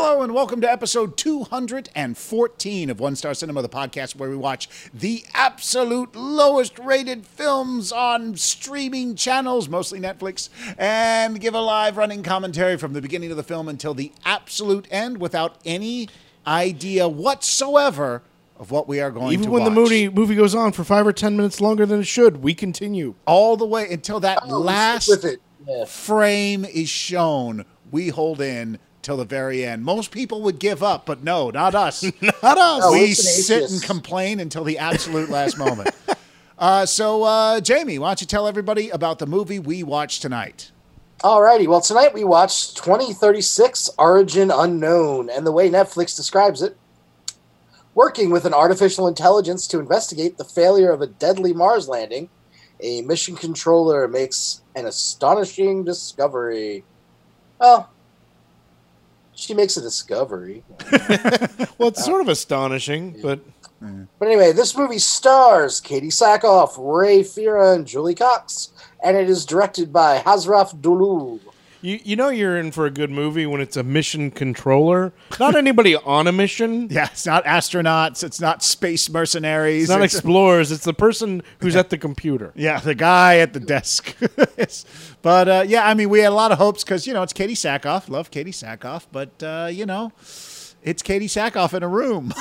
Hello and welcome to episode 214 of One Star Cinema, the podcast where we watch the absolute lowest rated films on streaming channels, mostly Netflix, and give a live running commentary from the beginning of the film until the absolute end without any idea whatsoever of what we are going to do. Even to when the watch. movie movie goes on for five or ten minutes longer than it should, we continue. all the way until that Oh, last with it. Yeah. frame is shown, we hold in till the very end. Most people would give up, but no, not us. Not us. Oh, we sit and complain until the absolute last moment. Uh, so, uh, Jamie, why don't you tell everybody about the movie we watched tonight? Alrighty, well, tonight we watched 2036 Origin Unknown, and the way Netflix describes it working with an artificial intelligence to investigate the failure of a deadly Mars landing, a mission controller makes an astonishing discovery. Well, she makes a discovery. well, it's uh, sort of astonishing, but But anyway, this movie stars Katee Sackhoff, Ray Fearon, and Julie Cox, and it is directed by Hasraf Dulull. You you know you're in for a good movie when it's a mission controller, not anybody on a mission. Yeah, it's not astronauts, it's not space mercenaries. It's not it's- explorers. It's the person who's at the computer. Yeah, the guy at the desk. Yes. but uh, yeah, I mean, we had a lot of hopes because you know it's Katee Sackhoff. Love Katee Sackhoff, but uh, you know, it's Katee Sackhoff in a room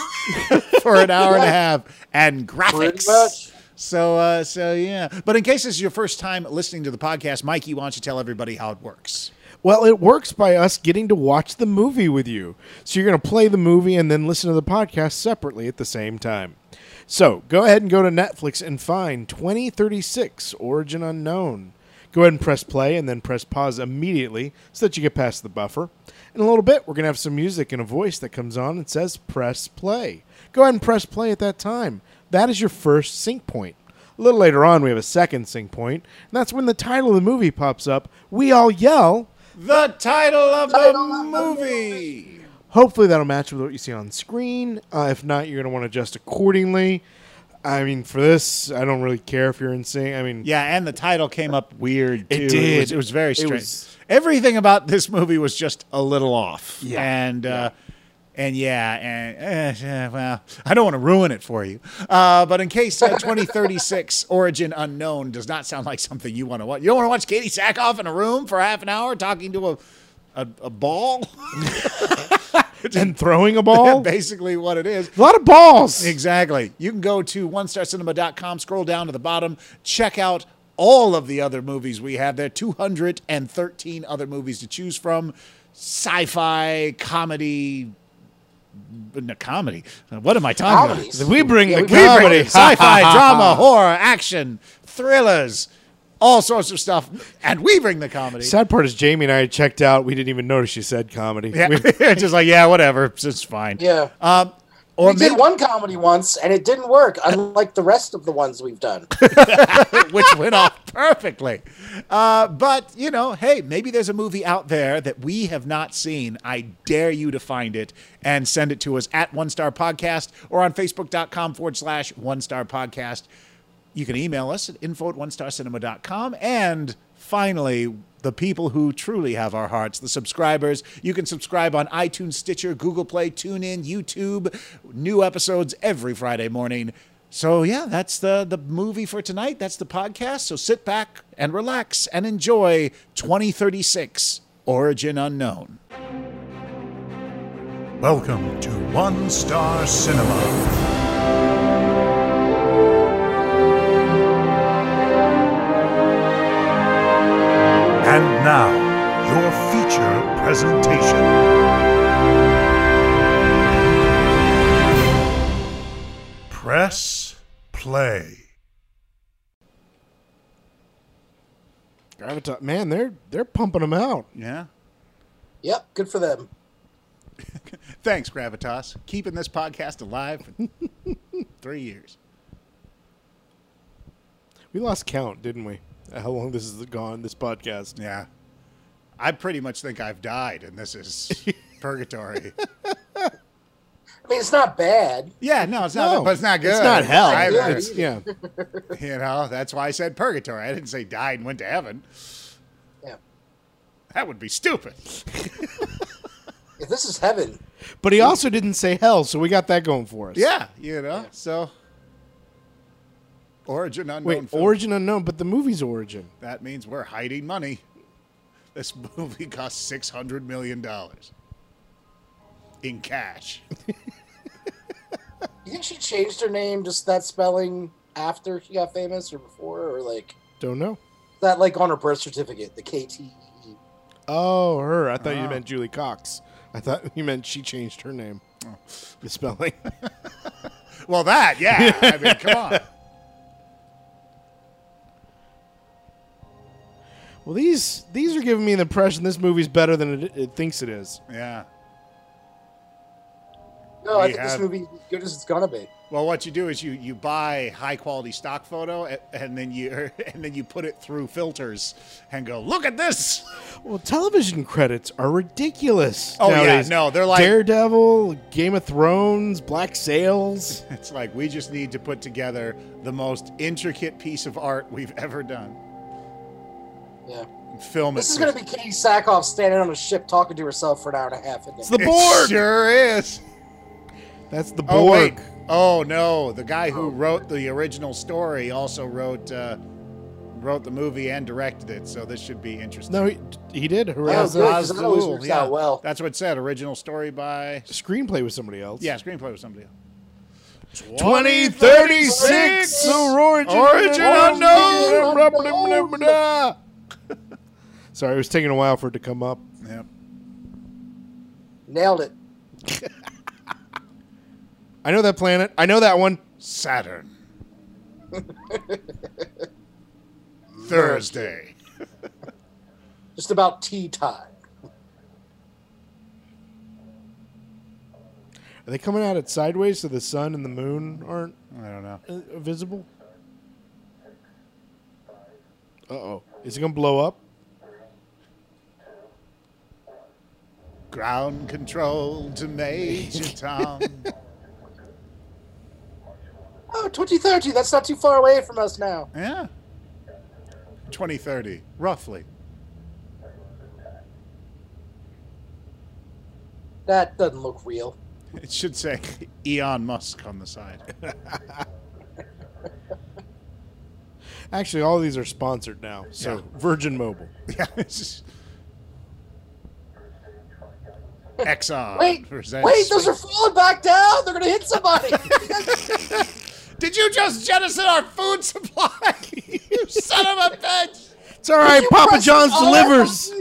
for an hour and a half and Pretty graphics. So, uh, so yeah. But in case this is your first time listening to the podcast, Mikey, why don't you tell everybody how it works? Well, it works by us getting to watch the movie with you. So you're going to play the movie and then listen to the podcast separately at the same time. So go ahead and go to Netflix and find 2036 Origin Unknown. Go ahead and press play and then press pause immediately so that you get past the buffer. In a little bit, we're going to have some music and a voice that comes on and says press play. Go ahead and press play at that time. That is your first sync point. A little later on, we have a second sync point, and that's when the title of the movie pops up. We all yell, The title of Title the of the movie. Hopefully that'll match with what you see on screen. Uh, if not, you're going to want to adjust accordingly. I mean, for this, I don't really care if you're in sync. I mean, Yeah, and the title came up weird too. It It, did. was, it was very It strange. was- Everything about this movie was just a little off. Yeah. and uh, and yeah, and eh, well, I don't want to ruin it for you. Uh, but in case uh, 2036 Origin Unknown does not sound like something you want to watch, you don't want to watch Katee Sackhoff in a room for half an hour talking to a a, a ball. and throwing a ball. Basically, what it is. a lot of balls. Exactly. You can go to onestarcinema.com, scroll down to the bottom, check out all of the other movies we have there 213 other movies to choose from sci fi, comedy. No, comedy. What am I talking Comedies. about? We bring Yeah, the we We bring comedy. sci-fi, drama, horror, action, thrillers, all sorts of stuff, and we bring the comedy. Sad part is Jamie and I had checked out. We didn't even notice she said comedy. yeah, We- just like yeah, whatever, it's fine. Yeah. Um, or we maybe, did one comedy once, and it didn't work, unlike the rest of the ones we've done. which went off perfectly. Uh, but, you know, hey, maybe there's a movie out there that we have not seen. I dare you to find it and send it to us at One Star Podcast or on Facebook.com forward slash One Star Podcast. You can email us at info at onestarcinema.com. And finally, the people who truly have our hearts, the subscribers. You can subscribe on iTunes, Stitcher, Google Play, TuneIn, YouTube. New episodes every Friday morning. So yeah, that's the the movie for tonight. That's the podcast. So sit back and relax and enjoy 2036 Origin Unknown. Welcome to One Star Cinema. And now, your feature presentation. Press play. Gravitas, man, they're they're pumping them out. Yeah. Yep, good for them. Thanks, Gravitas. Keeping this podcast alive for three years. We lost count, didn't we? How long this is gone? This podcast. Yeah. I pretty much think I've died, and this is purgatory. I mean, it's not bad. Yeah, no, it's not, No, but it's not good. It's not hell. I- good. It's- yeah. you know, that's why I said purgatory. I didn't say died and went to heaven. Yeah. That would be stupid. If this is heaven, But he also didn't say hell, so we got that going for us. Yeah, you know. So origin unknown. Wait, film. origin unknown, but the movie's origin. That means we're hiding money. This movie cost six hundred million dollars in cash. you think she changed her name just that spelling after she got famous or before or like Don't know. that like on her birth certificate, the KT. Oh, her. I thought you Oh. meant Julie Cox. I thought you meant she changed her name. Oh. The spelling. Well, that yeah. I mean, come on. well, these these are giving me the impression this movie's better than it, it thinks it is. Yeah. No, I think have- this movie is as good as it's gonna be. Well, what you do is you you buy high quality stock photo a- and then you and then you put it through filters and go look at this. Well, television credits are ridiculous. Oh, yeah, no, they're like- Daredevil, Game of Thrones, Black Sails. It's like we just need to put together the most intricate piece of art we've ever done. Yeah. Film it. This is gonna be Katee Sackhoff standing on a ship talking to herself for an hour and a half. isn't it? It's the It sure is. That's the Oh Borg. wait. Oh no, the guy who wrote the original story also wrote uh, wrote the movie and directed it. So this should be interesting. No, he, he did. Hooray. Oh, Oz- good, 'cause Oz that always Galul, out well. That's what it said. Original story by Screenplay with somebody else. yeah, screenplay with somebody else. 2036 Origin, Origin unknown. Sorry, it was taking a while for it to come up. Yep. Nailed it. I know that planet. I know that one. Saturn. Thursday. Just about tea time. Are they coming out at it sideways so the sun and the moon aren't I don't know. uh, visible? Uh oh. Is it going to blow up? Ground control to Major Tom. Oh, 2030. That's not too far away from us now. yeah. 2030, roughly. That doesn't look real. It should say Elon Musk on the side. Actually, all of these are sponsored now. So, Yeah. Virgin Mobile. yeah, it's just Exxon. Wait, presents- wait, those are falling back down. They're gonna hit somebody. Did you just jettison our food supply? you son of a bitch! It's all right. Papa John's R. delivers.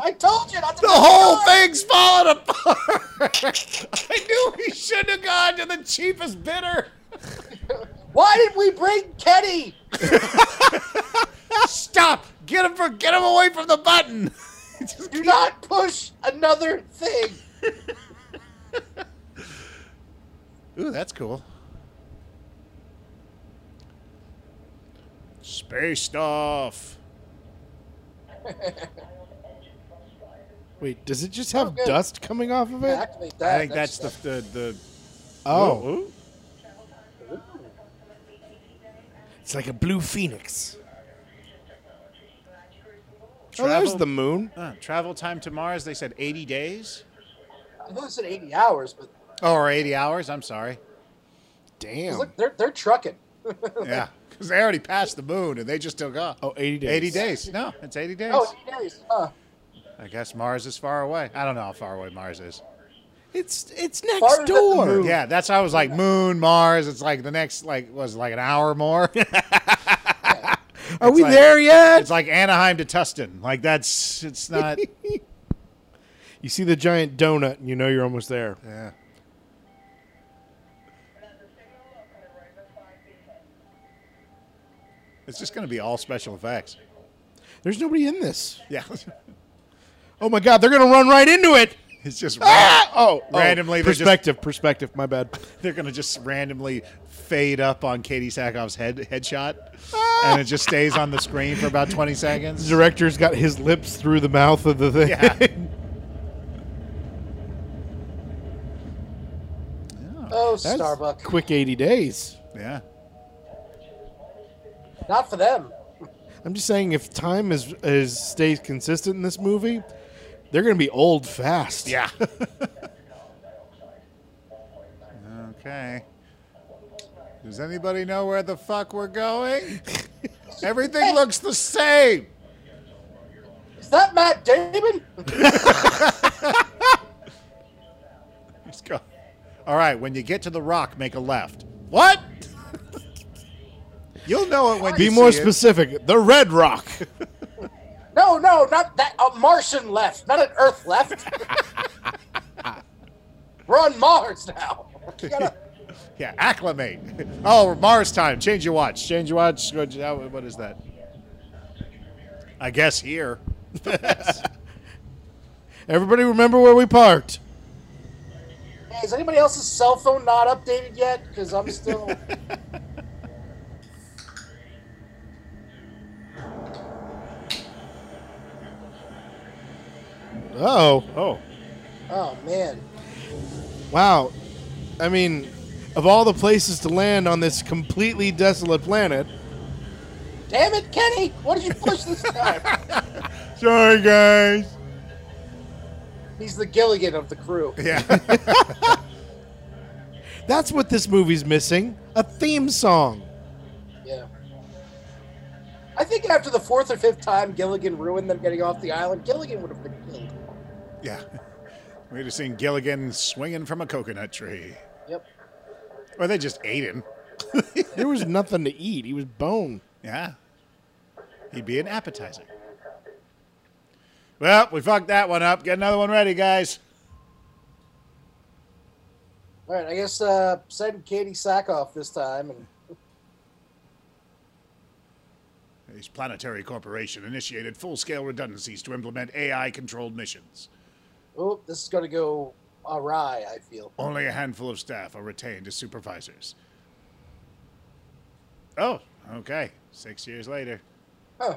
I told you not to. The whole R. thing's falling apart. I knew we shouldn't have gone to the cheapest bidder. Why didn't we bring Kenny? Stop! Get him for get him away from the button. Just Do not push another thing. Ooh, that's cool. Space stuff. Wait, does it just have Oh, dust coming off of it? Activate that. I think that's the the, the Oh, Ooh. it's like a blue phoenix. Oh, Travel- there's the moon. Uh, travel time to Mars. They said 80 days. I thought it said 80 hours, but Oh, or 80 hours. I'm sorry. Damn. look, they're they're trucking. Yeah, because they already passed the moon and they just still got Oh, 80 days. 80 days. No, it's 80 days. Oh, 80 days. Huh. I guess Mars is far away. I don't know how far away Mars is. It's it's next Farther door. Yeah, that's how I was like moon, Mars. It's like the next like was it, like an hour more. Are we like- there yet? it's like Anaheim to Tustin. Like that's it's not. You see the giant donut, and you know you're almost there. yeah. It's just going to be all special effects. There's nobody in this. Yeah, Oh my God, they're gonna run right into it. it's just Ah! Oh, oh, Randomly, they're just- perspective, perspective. My bad. they're going to just randomly fade up on Katee Sackhoff's head headshot, and it just stays on the screen for about twenty seconds. The director's got his lips through the mouth of the thing. Yeah. Oh, That's Starbuck. quick 80 days. Yeah. Not for them. I'm just saying, if time is is stays consistent in this movie, They're going to be old fast. Yeah. okay. Does anybody know where the fuck we're going? Everything looks the same. Is that Matt Damon? Let's go. All right, when you get to the rock, make a left. What? You'll know it when Be you more see it. Be more specific. The Red Rock. No, no, not that. A Martian left, not an Earth left. We're on Mars now. Gotta- Yeah, acclimate. Oh, Mars time. Change your watch. Change your watch. What is that? I guess here. Everybody remember where we parked? Hey, is anybody else's cell phone not updated yet? Because I'm still. Oh. Oh, Oh man. Wow. I mean, of all the places to land on this completely desolate planet, Damn it, Kenny! What did you push this time? sorry guys. He's the Gilligan of the crew. Yeah. that's what this movie's missing a theme song. Yeah. I think after the fourth or fifth time Gilligan ruined them getting off the island, Gilligan would have been killed. yeah. We'd have seen Gilligan swinging from a coconut tree. Yep. Or they just ate him. There was nothing to eat. He was bone. Yeah. He'd be an appetizer. Well, we fucked that one up. Get another one ready, guys. All right, I guess uh, send Katee Sackhoff this time, and This planetary corporation initiated full scale redundancies to implement AI controlled missions. oh, this is going to go awry. I feel. Only a handful of staff are retained as supervisors. Oh, okay. Six years later. Huh.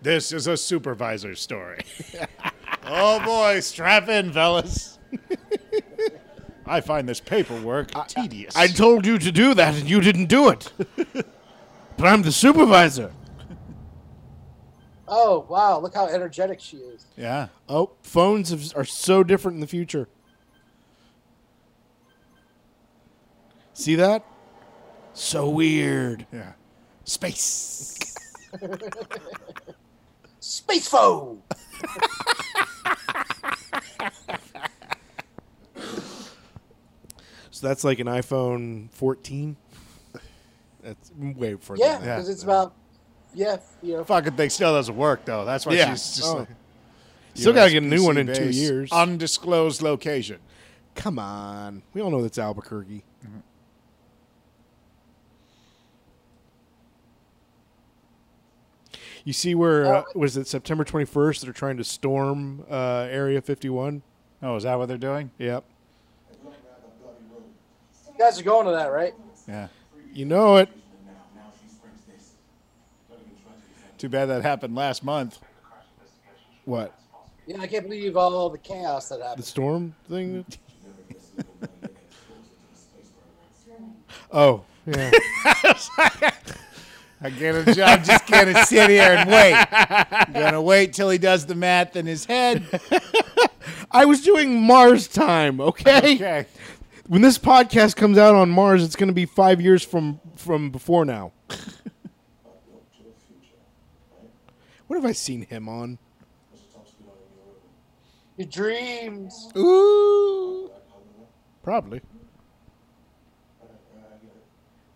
This is a supervisor story. oh boy, strap in, fellas. I find this paperwork tedious. I told you to do that and you didn't do it. but I'm the supervisor. Oh wow! Look how energetic she is. yeah. Oh, phones have, are so different in the future. See that? So weird. Yeah. Space. Space foe. So that's like an iPhone 14. That's way further. Yeah, than that. because it's about yeah, you know. Fucking thing still doesn't work though. That's why Yeah. she's just Oh. like Still gotta get a new USPC one in two years. Undisclosed location. Come on, we all know that's Albuquerque. You see where uh, was it September 21st? They're trying to storm uh, Area 51. Oh, is that what they're doing? Yep, You guys are going to that, right? Yeah. you know it. Too bad that happened last month. What Yeah, I can't believe all the chaos that happened. the storm thing? oh yeah. I get a job. Just gonna sit here and wait. I'm gonna wait till he does the math in his head. I was doing Mars time. Okay? Okay. When this podcast comes out on Mars, it's going to be five years from from before now. what have I seen him on? Your dreams. Ooh. Probably.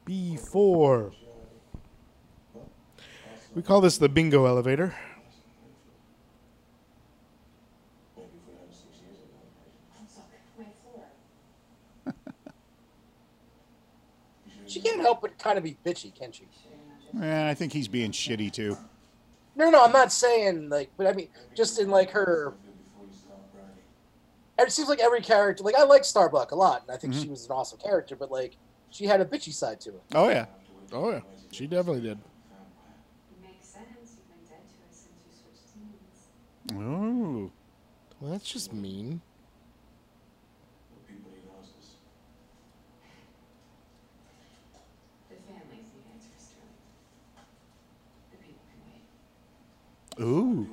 B4. We call this the bingo elevator. She can't help but kind of be bitchy, can she? Yeah, I think he's being shitty too. No, no, I'm not saying like, but I mean, just in like her. It seems like every character, like I like Starbuck a lot, and I think mm-hmm. she was an awesome character, but like she had a bitchy side to it. Oh yeah. Oh, yeah. She definitely did. Oh. Well, that's just mean. Ooh.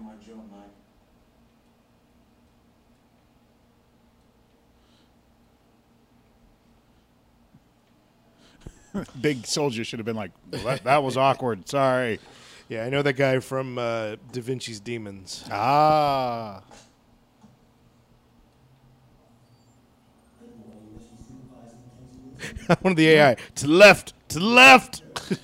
Big soldier should have been like, well, that, that was awkward. Sorry. Yeah, I know that guy from uh, Da Vinci's Demons. Ah. One of the AI to the left, to the left.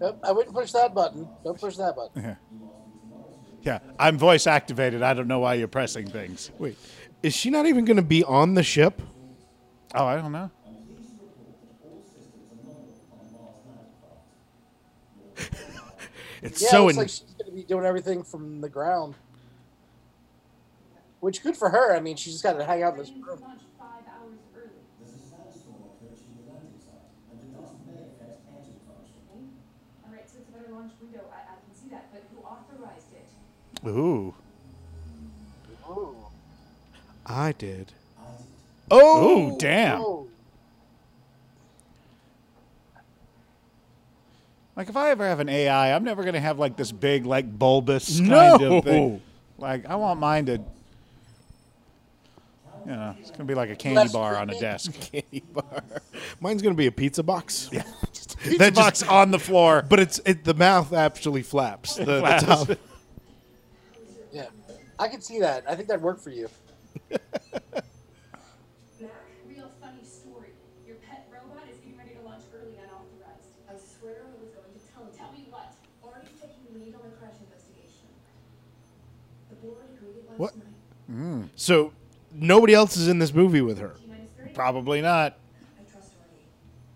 Nope, I wouldn't push that button. Don't push that button. Yeah, I'm voice activated. I don't know why you're pressing things. Wait, is she not even going to be on the ship? Oh, I don't know. It's Yeah, so it looks in- like she's going to be doing everything from the ground. Which good for her. I mean, she just got to hang out in this room. launched five hours early. All right, so it's a better launch window. I, I can see that, but who authorized it? Ooh. Ooh. I did. Oh, damn. Oh. Like if I ever have an AI, I'm never gonna have like this big, like bulbous kind No. of thing. Like I want mine to, you know, it's gonna be like a candy Less bar on a desk. Candy bar. Mine's going to be a pizza box. Yeah, That that just- box on the floor. But it's it, the mouth actually flaps. The, the flaps. top. Yeah. I can see that. I think that'd work for you. Real funny story. Your pet robot is getting ready to launch early unauthorized. I swear I was going to tell him. Tell me what? Already taking the lead on the crash investigation. The board agreed last What? night. So nobody else is in this movie with her. T minus thirty. Probably not. I trust already.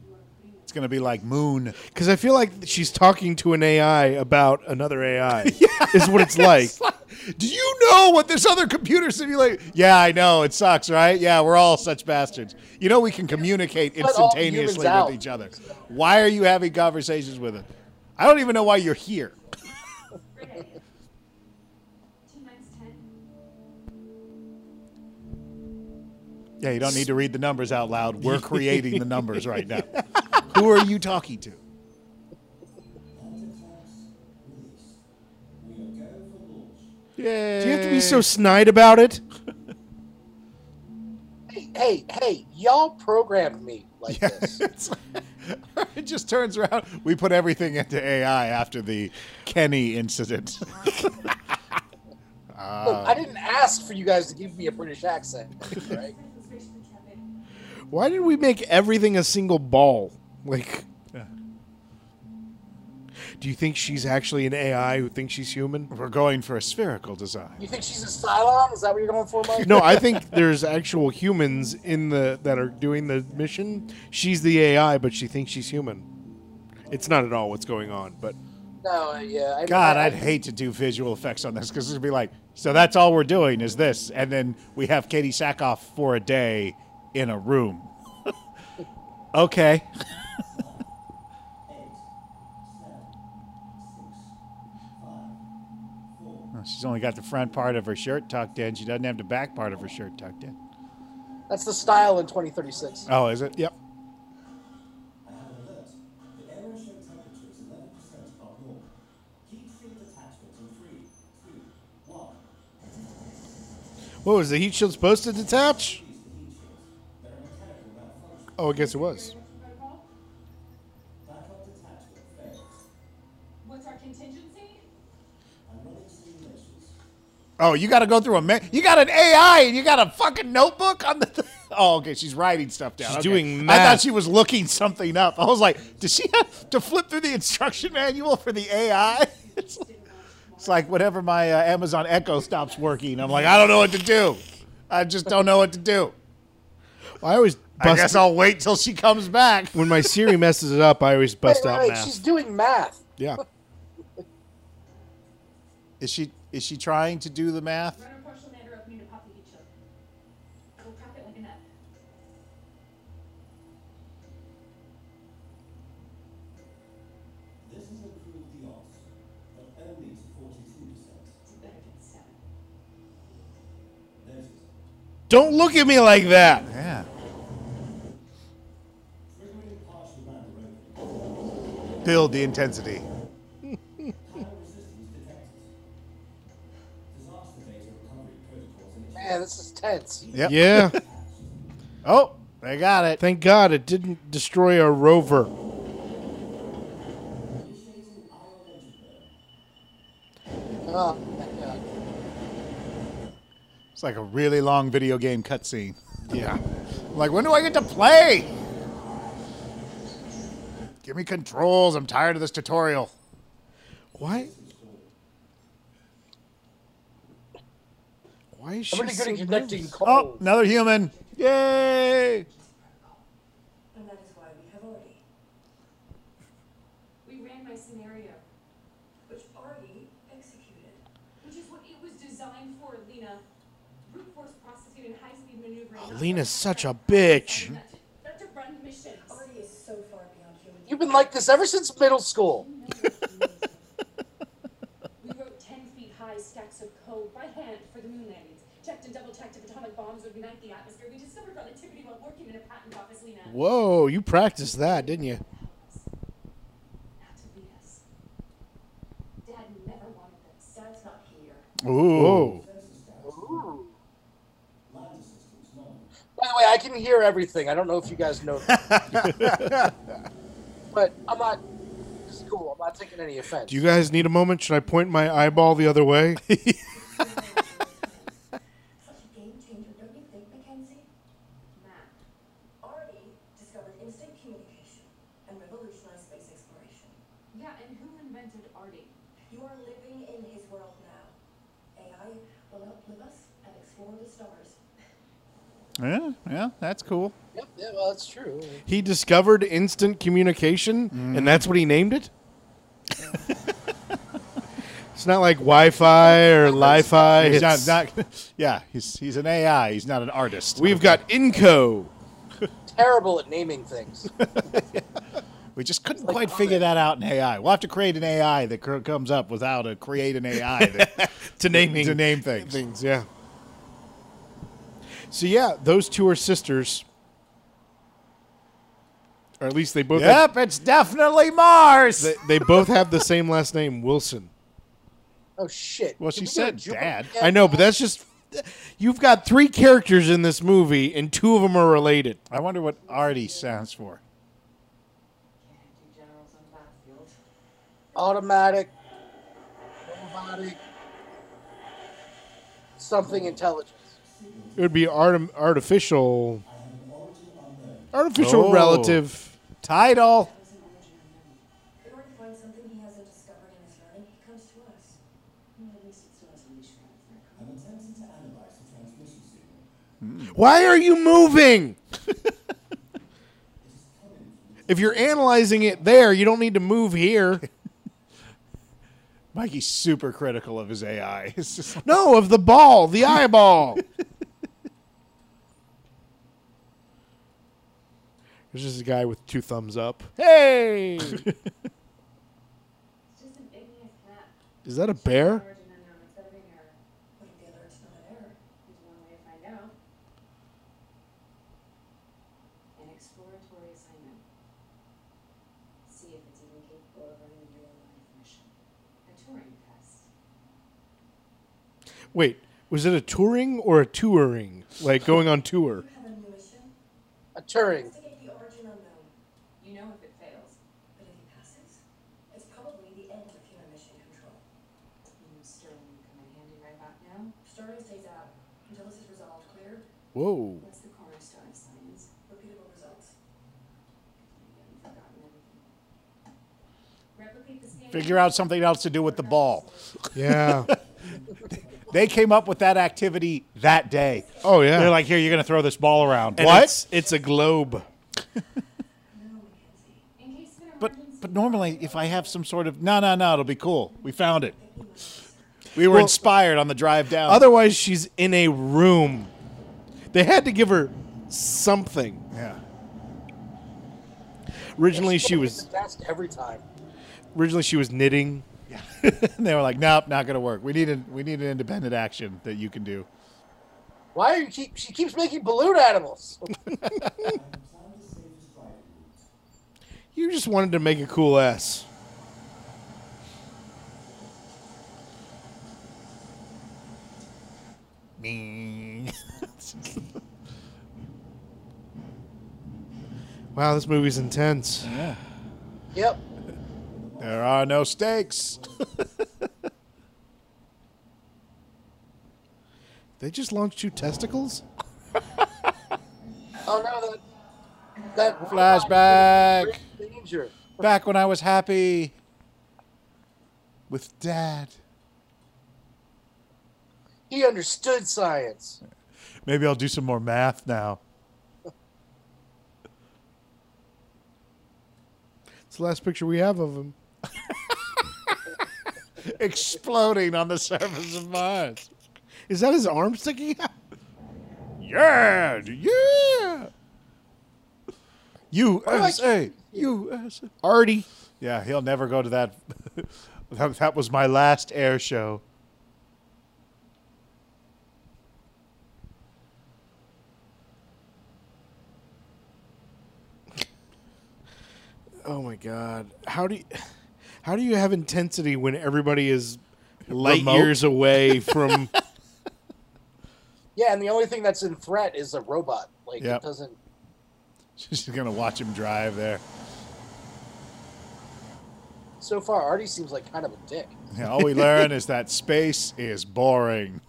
You are putting It's gonna be like Moon. Because I feel like she's talking to an AI about another AI. Is what it's like. Do you know what this other computer simulate? Yeah, I know. It sucks, right? Yeah, we're all such bastards. You know we can communicate Let all the instantaneously with each other. Why are you having conversations with it? I don't even know why you're here. Yeah, you don't need to read the numbers out loud. We're creating the numbers right now. Who are you talking to? Yeah. Do you have to be so snide about it? Hey, hey, hey, y'all programmed me like this. Like- it just turns around. We put everything into AI after the Kenny incident. Look, I didn't ask for you guys to give me a British accent, right? Why did we make everything a single ball? Like, do you think she's actually an AI who thinks she's human? We're going for a spherical design. You think she's a Cylon? Is that what you're going for, Mike? No, I think there's actual humans in the that are doing the mission. She's the AI, but she thinks she's human. It's not at all what's going on, but No, uh, yeah. I, God, I, I'd hate to do visual effects on this because it'd be like, so that's all we're doing is this, and then we have Katee Sackhoff for a day in a room. okay. Oh, She's only got the front part of her shirt tucked in. She doesn't have the back part of her shirt tucked in. That's the style in 2036. Oh, is it? yep. What was the heat shield supposed to detach? Oh, I guess it was. What's our contingency? Oh, you got to go through a. man. you got an AI and you got a fucking notebook on the. oh, okay. She's writing stuff down. She's Okay. doing I thought she was looking something up. I was like, does she have to flip through the instruction manual for the AI? it's, like, it's like whenever my uh, Amazon Echo stops working, I'm like, I don't know what to do. I just don't know what to do. I always I bust guess I'll wait till she comes back. when my Siri messes it up. I always bust wait, out wait, math. she's doing math. Yeah. Is she is she trying to do the math? Don't look at me like that. Yeah. triggering partial matter opening, Build the intensity. power resistance detected. Disaster data recovery protocols initiated. Man, this is tense. Yep. Yeah. Oh, they got it. Thank God it didn't destroy our rover. Oh, thank God. It's like a really long video game cutscene. Yeah. Like, when do I get to play? Give me controls. I'm tired of this tutorial. Why? Why is she I'm good at connecting nervous? Oh, another human. Yay! And that is why we have Artie. We ran my scenario, which Artie executed. Which is what it was designed for, Lena. Brute force prostitute and high-speed maneuvering. Oh, Lena's such a bitch. Not to, not to run missions. Artie is so far beyond human. You've been like this ever since middle school. We wrote 10 feet high stacks of code by hand for the moon landings. Checked and double checked if atomic bombs would ignite the atmosphere. We discovered relativity while working in a patent office, Lena. Whoa, you practiced that, didn't you? Not to lead us. Dad never wanted this. Dad's not here. Ooh. Whoa. By the way, I can hear everything. I don't know if you guys know but I'm not. It's cool. I'm not taking any offense. Do you guys need a moment? Should I point my eyeball the other way? Such a game changer, don't you think, Mackenzie? Matt. Artie discovered instant communication and revolutionized space exploration. Yeah, and who invented Artie? You are living in his world now. AI will outlive us and explore the stars. Yeah, yeah, that's cool. Yep, yeah, well, that's true. He discovered instant communication, and that's what he named it? it's not like Wi Fi or Li Fi. He's not, not, yeah, he's he's an AI. He's not an artist. We've got Inco. Terrible at naming things. We just couldn't quite figure that out in AI. We'll have to create an AI that cr- comes up without how to create an AI that, to naming to name things. things. Yeah. So yeah, those two are sisters, or at least they both. Have, Yep, it's definitely Mars. they, they both have the same last name, Wilson. Oh shit. Well, Did she we said Jupiter dad. I know, but that's just. You've got three characters in this movie, and two of them are related. I wonder what Artie stands for. Automatic. Robotic. Something intelligent. It would be art- artificial. Artificial Oh. relative. Title. In order to something he hasn't discovered in his learning, he comes to us. Well, at least it still has a leash around its neck. I'm attempting to analyze the transmission signal. Why are you moving? if you're analyzing it there, you don't need to move here. Mikey's super critical of his AI. It's just like, No, of the ball, the eyeball. There's just a guy with two thumbs up. Hey! It's just an cat. Is that a bear? Origin unknown. It's gotta be an error. What if the alert's not an error? There's one way to find out. An exploratory assignment. See if it's even capable of running a real life mission. A Turing test. Wait, was it a touring or a touring? Like going on tour? A new mission? A Turing. Investigate the origin unknown. You know if it fails. But if he passes, it's probably the end of human mission control. You know Sterling would come in handy right about now? Sterling stays out until this is resolved. Clear? Whoa. What's the cornerstone of science? Repeatable results. You haven't forgotten everything. Replicate the scan. figure out something else to do with the ball. Yeah. They came up with that activity that day. Oh, yeah. They're like, here, you're going to throw this ball around. And what? It's, it's a globe. No, Mackenzie. In case of an But but normally, if I have some sort of no, no, no, it'll be cool. We found it. We were Well- inspired on the drive down. Otherwise, she's in a room. They had to give her something. yeah. Originally, she Hit was the desk every time. originally she was knitting. Yeah. And they were like, nope, not going to work. We need a, we need an independent action that you can do. Why are you keep? She keeps making balloon animals. You just wanted to make a cool S. Wow, this movie's intense. Yeah. Yep. There are no stakes. They just launched two testicles? Oh no, that that Flashback. Danger. Back when I was happy with dad. He understood science. Maybe I'll do some more math now. The last picture we have of him. Exploding on the surface of Mars. Is that his arm sticking out? Yeah, yeah. USA, USA. Artie. Yeah, he'll never go to that. that. That was my last air show. Oh my god. How do you how do you have intensity when everybody is light Remote. years away from Yeah, and the only thing that's in threat is a robot. Like Yep. it doesn't. She's gonna watch him drive there. So far, Artie seems like kind of a dick. Yeah, all we learn is that space is boring.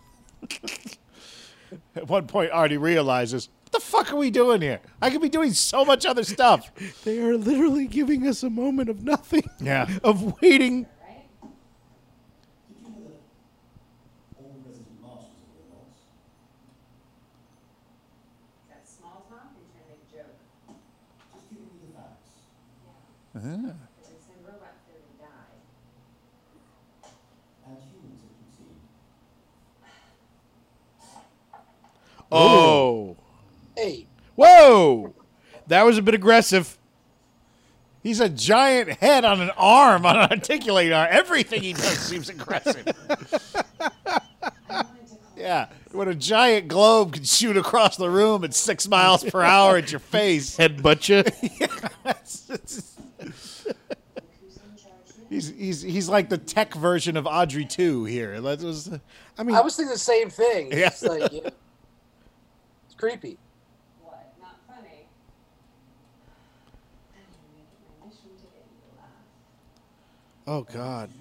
At one point, Artie realizes, "What the fuck are we doing here? I could be doing so much other stuff." they are literally giving us a moment of nothing. Yeah. Of waiting. Right? Did you know that all resident Martians are robots? That small talk and trying to make a joke. Just giving you the facts. Because they send robots there to die. And humans are routine. Oh. Hey, Whoa. That was a bit aggressive. He's a giant head on an arm, on an articulating arm. Everything he does seems aggressive. I wanted to call Yeah, when a giant globe can shoot across the room at six miles per hour at your face. Headbutt you. who's in charge now. He's, he's, he's like the tech version of Audrey 2 here. That was, I mean I was thinking the same thing. Yeah. It's like yeah. it's creepy. What? Not funny. I'm gonna make it my mission to get you to laugh. Oh god.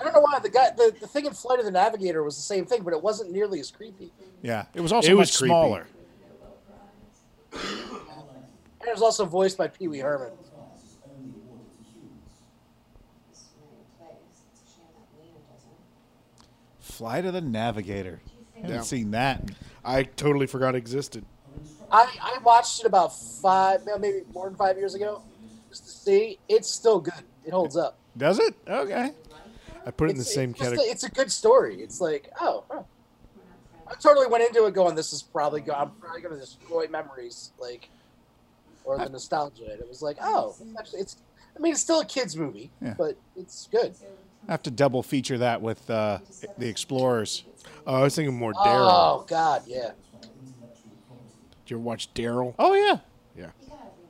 I don't know why the guy the, the thing in Flight of the Navigator was the same thing, but it wasn't nearly as creepy. yeah, it was also It was much creepy. smaller. And it was also voiced by Pee Wee Herman. Prize is only awarded to humans. This is my place. It's a shame that Lena doesn't. Flight of the Navigator. I haven't Yeah. seen that. I totally forgot it existed. I, I watched it about five, maybe more than five years ago, just to see. It's still good. It holds up. Does it? Okay. I put it in the It's, same it's, just a, category. it's a good story. It's like, oh, huh. I totally went into it going, this is probably go- I'm probably gonna destroy memories, like, or the nostalgia. And it was like, oh, it's actually, it's. I mean, it's still a kids movie, Yeah. but it's good. I have to double feature that with uh, the Explorers. Oh, I was thinking more Daryl. Oh God, yeah. Did you ever watch Daryl? Oh yeah, Yeah.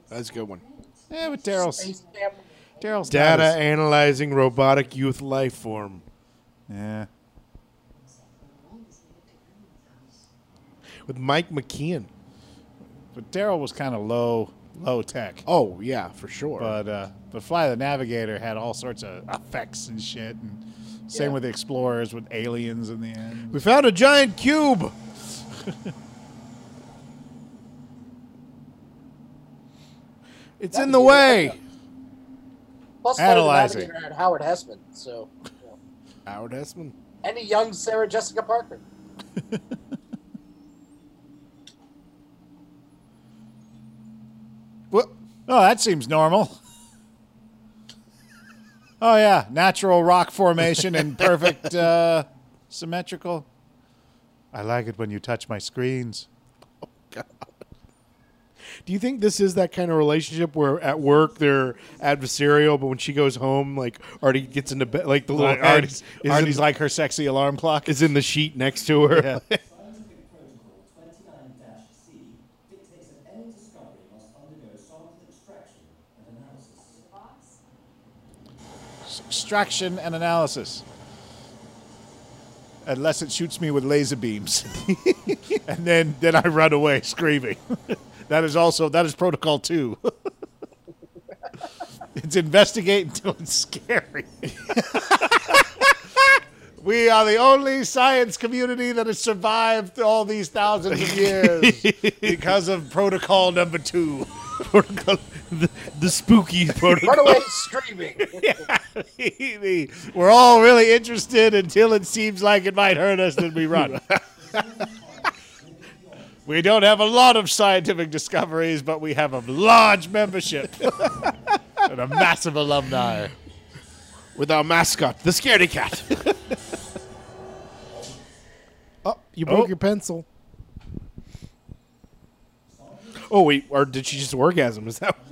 That's a good one. yeah, with Daryl's Space Jam. Daryl's Data as- analyzing robotic youth life form. Yeah, With Mike McKean. but Daryl was kind of low, low tech. Oh yeah, for sure. But uh, but Fly the Navigator had all sorts of effects and shit, and same Yeah. with the Explorers with aliens in the end. we found a giant cube. it's in the way. Plus, Flight of the Analyzing. Had Howard Hesseman, so you know. Howard Hesseman. any young Sarah Jessica Parker. What? Oh, that seems normal. Oh yeah, natural rock formation and perfect uh, symmetrical. I like it when you touch my screens. Do you think this is that kind of relationship where at work they're adversarial, but when she goes home, like Artie gets into bed, like the little Like, Artie's, is, Artie's in, like her sexy alarm clock. is in the sheet next to her? Yeah. 29-C dictates that any discovery must undergo sample extraction and analysis. Boss? Extraction and analysis. Unless it shoots me with laser beams, and then then I run away screaming. that is also that is protocol two. It's investigate until it's scary. we are the only science community that has survived all these thousands of years because of protocol number two. Protocol, the, the spooky protocol. Run away screaming. We're all really interested until it seems like it might hurt us, then we run. We don't have a lot of scientific discoveries, but we have a large membership and a massive alumni. with our mascot, the scaredy cat. oh, you broke Oh. your pencil. Oh wait, or did she just orgasm? Is that?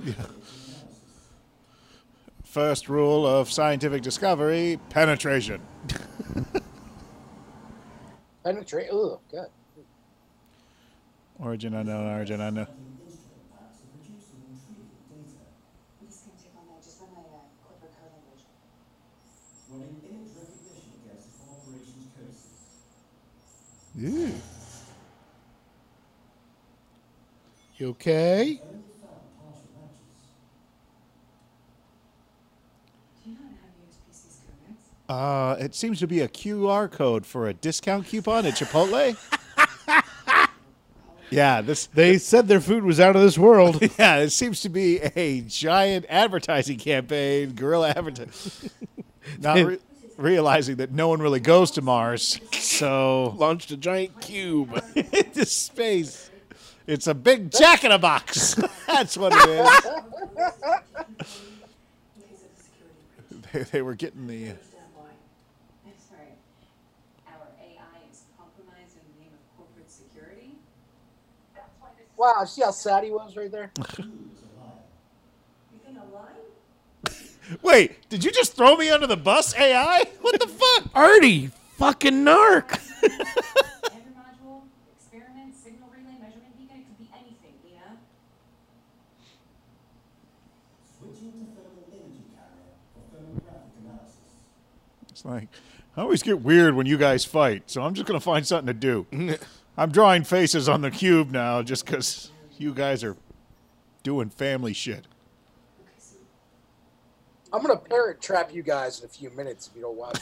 First rule of scientific discovery penetration. Penetrate. Oh, God. Origin unknown, origin unknown. Ooh. You okay? Uh, it seems to be a QR code for a discount coupon at Chipotle. Yeah, this They said their food was out of this world. yeah, it seems to be a giant advertising campaign, guerrilla advertising. Not re- realizing that no one really goes to Mars, so Launched a giant cube. into space. It's a big jack in a box. That's what it In case of the security breach. is. They, they were getting the. Understand why? I'm sorry. Our AI is compromised in the name of corporate security? That's why this Wow, see how sad he was right there? You think I'm lying? Wait, did you just throw me under the bus, AI? What the fuck? Artie, fucking narc. Experiment, signal relay, measurement it could be anything, Lena. Switching to thermal imaging camera for thermographic analysis. It's like I always get weird when you guys fight, so I'm just gonna find something to do. I'm drawing faces on the cube now just because you guys are doing family shit. I'm going to parrot trap you guys in a few minutes if you don't watch.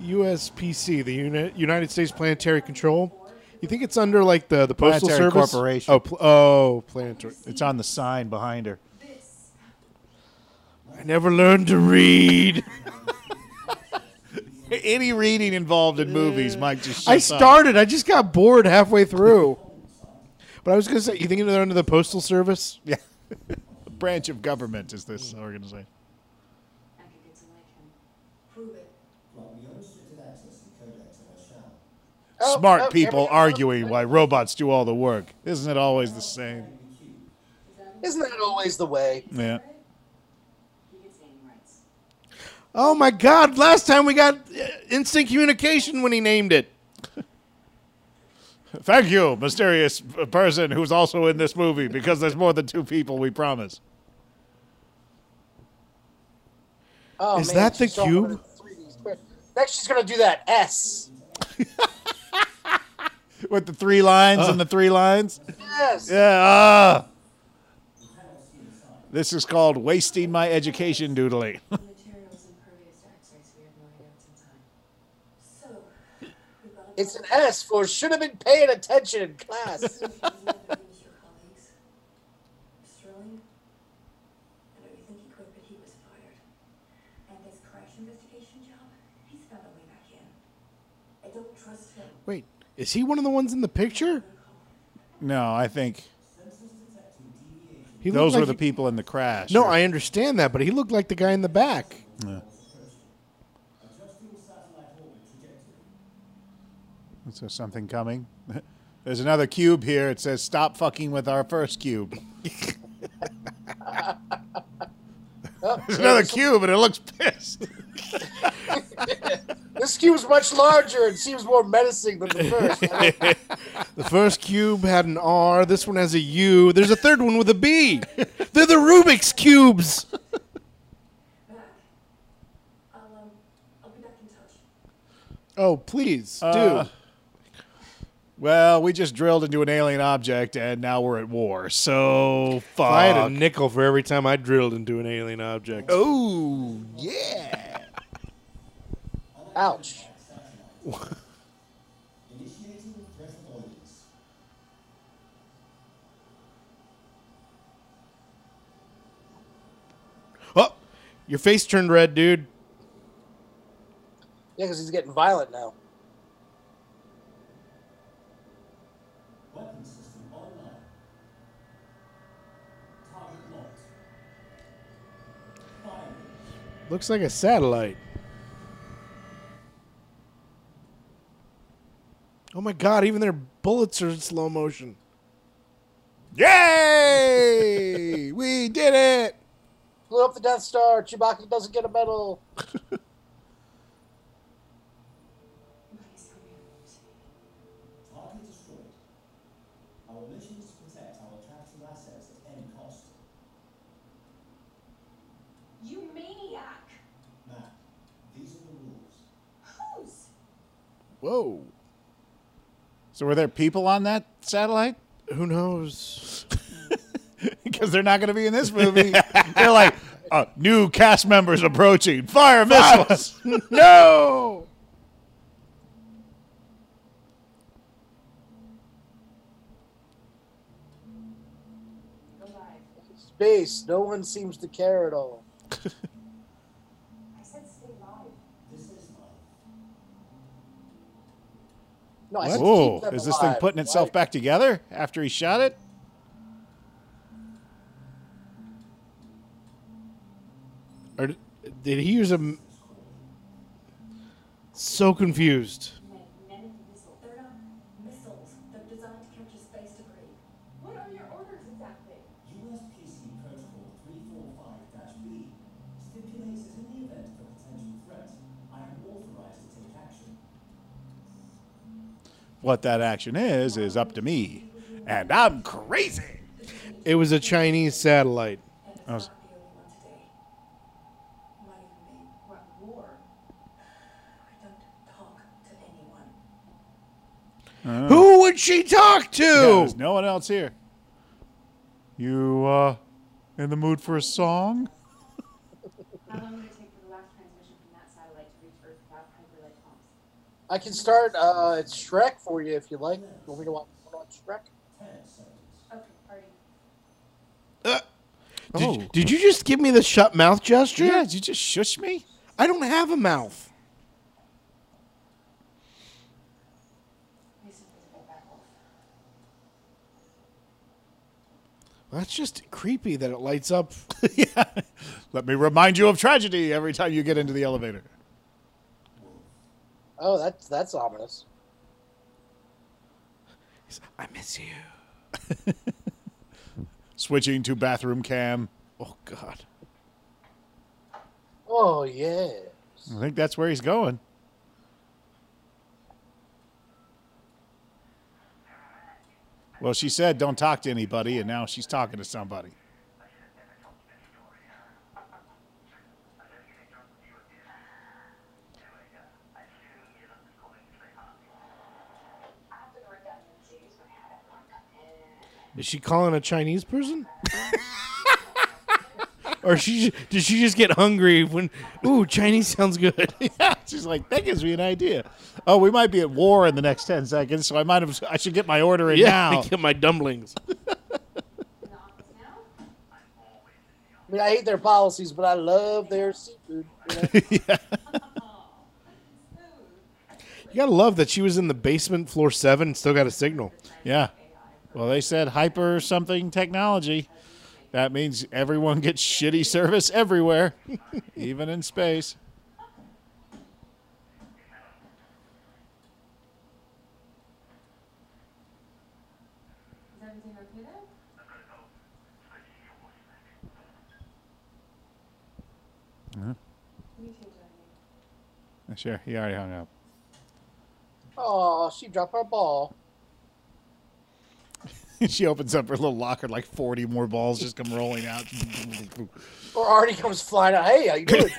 USPC, the Uni- United States Planetary Control. You think it's under like the the postal Planetary service? Corporation. Oh, pl- oh, planetary. It's on the sign behind her. this I never learned to read. Any reading involved in movies, Mike just. I shuts up. started. I just got bored halfway through. But I was gonna say, you think they're under the postal service? Yeah, a branch of government is this organization. I could get to like him. Prove it. Right, we unrestricted access and codex of our shall. Oh, Smart oh, people arguing why robots do all the work. Isn't it always the same? Isn't that always the way? Yeah. He gets naming rights. Oh my God! Last time we got uh, instant communication when he named it. Thank you, mysterious person who's also in this movie, because there's more than two people. We promise. Oh, Is man, that the she's drawing one of cube? the 3D Next, she's going to do that S. With the three lines and the three lines. Yes. Yeah. Ah. This is called wasting my education doodling. The material is impervious to X-ray, so we have no idea what's inside. So, we've got a It's an S for should have been paying attention in class. Sterling, I know you think he quit, but he was fired. And this crash investigation job, he's found a way back in. I don't trust him. Wait, is he one of the ones in the picture? No, I think He those looked were the like- people in the crash. No, I understand that, but he looked like the guy in the back. Is there something coming? There's another cube here. It says, "Stop fucking with our first cube." Oh, There's another cube, and it looks pissed. This cube's much larger and seems more menacing than the first. The first cube had an R. This one has a U. There's a third one with a B. They're the Rubik's cubes. Back. I'll, um, I'll be back in touch. Oh, please do. Uh, Well, we just drilled into an alien object, and now we're at war. So fuck. If I had a nickel for every time I drilled into an alien object. oh yeah. Ouch. Initiating threat avoidance. Oh, your face turned red, dude. Yeah, because he's getting violent now. Looks like a satellite. Oh my god, even their bullets are in slow motion. Yay! we did it. Blew up the Death Star. Chewbacca doesn't get a medal. Target destroyed. Our mission is to protect our capital assets at any cost. You maniac! Map. These are the rules. Whose? Whoa. So were there people on that satellite? Who knows? Because they're not going to be in this movie. they're like, uh, new cast members approaching. Fire missiles. no! Space. No one seems to care at all. I said stay live. This is life. No, I Whoa! Is this thing putting itself Why- back together after he shot it? Or did he use a. m- So confused. What that action is is up to me, and I'm crazy. It was a Chinese satellite. I was- not the only one today. Not even me. We're at war. I don't talk to anyone. Who would she talk to? Yeah, there's no one else here. You uh, in the mood for a song? How long would it take for the last transmission from that satellite to reach Earth without hyperlight pumps? I can start. Uh, it's Shrek for you if you like. You want me to watch, watch Shrek? 10 seconds. Okay, already. Uh, did, Oh. did you just give me the shut mouth gesture? Yeah, did you just shush me? I don't have a mouth. Use invisible back off. That's just creepy that it lights up. yeah. Let me remind you of tragedy every time you get into the elevator. Oh, that's that's ominous. I miss you. Switching to bathroom cam. Oh God. Oh yeah. I think that's where he's going. Well, she said don't talk to anybody, and now she's talking to somebody. Is she calling a Chinese person? or she did she just get hungry when? Ooh, Chinese sounds good. yeah, she's like that gives me an idea. Oh, we might be at war in the next ten seconds, so I might have. I should get my order in yeah, now. get my dumplings. In the office now? I mean, I hate their policies, but I love their seafood. You know? yeah. You gotta love that she was in the basement, floor seven, and still got a signal. Yeah. Well, they said hyper something technology. That means everyone gets shitty service everywhere, even in space. Is everything okay there? Uh-huh. You change that. Sure, he already hung up. Oh, she dropped our ball. she opens up her little locker, like 40 more balls just come rolling out. Or Artie comes flying out. Hey, how you doing?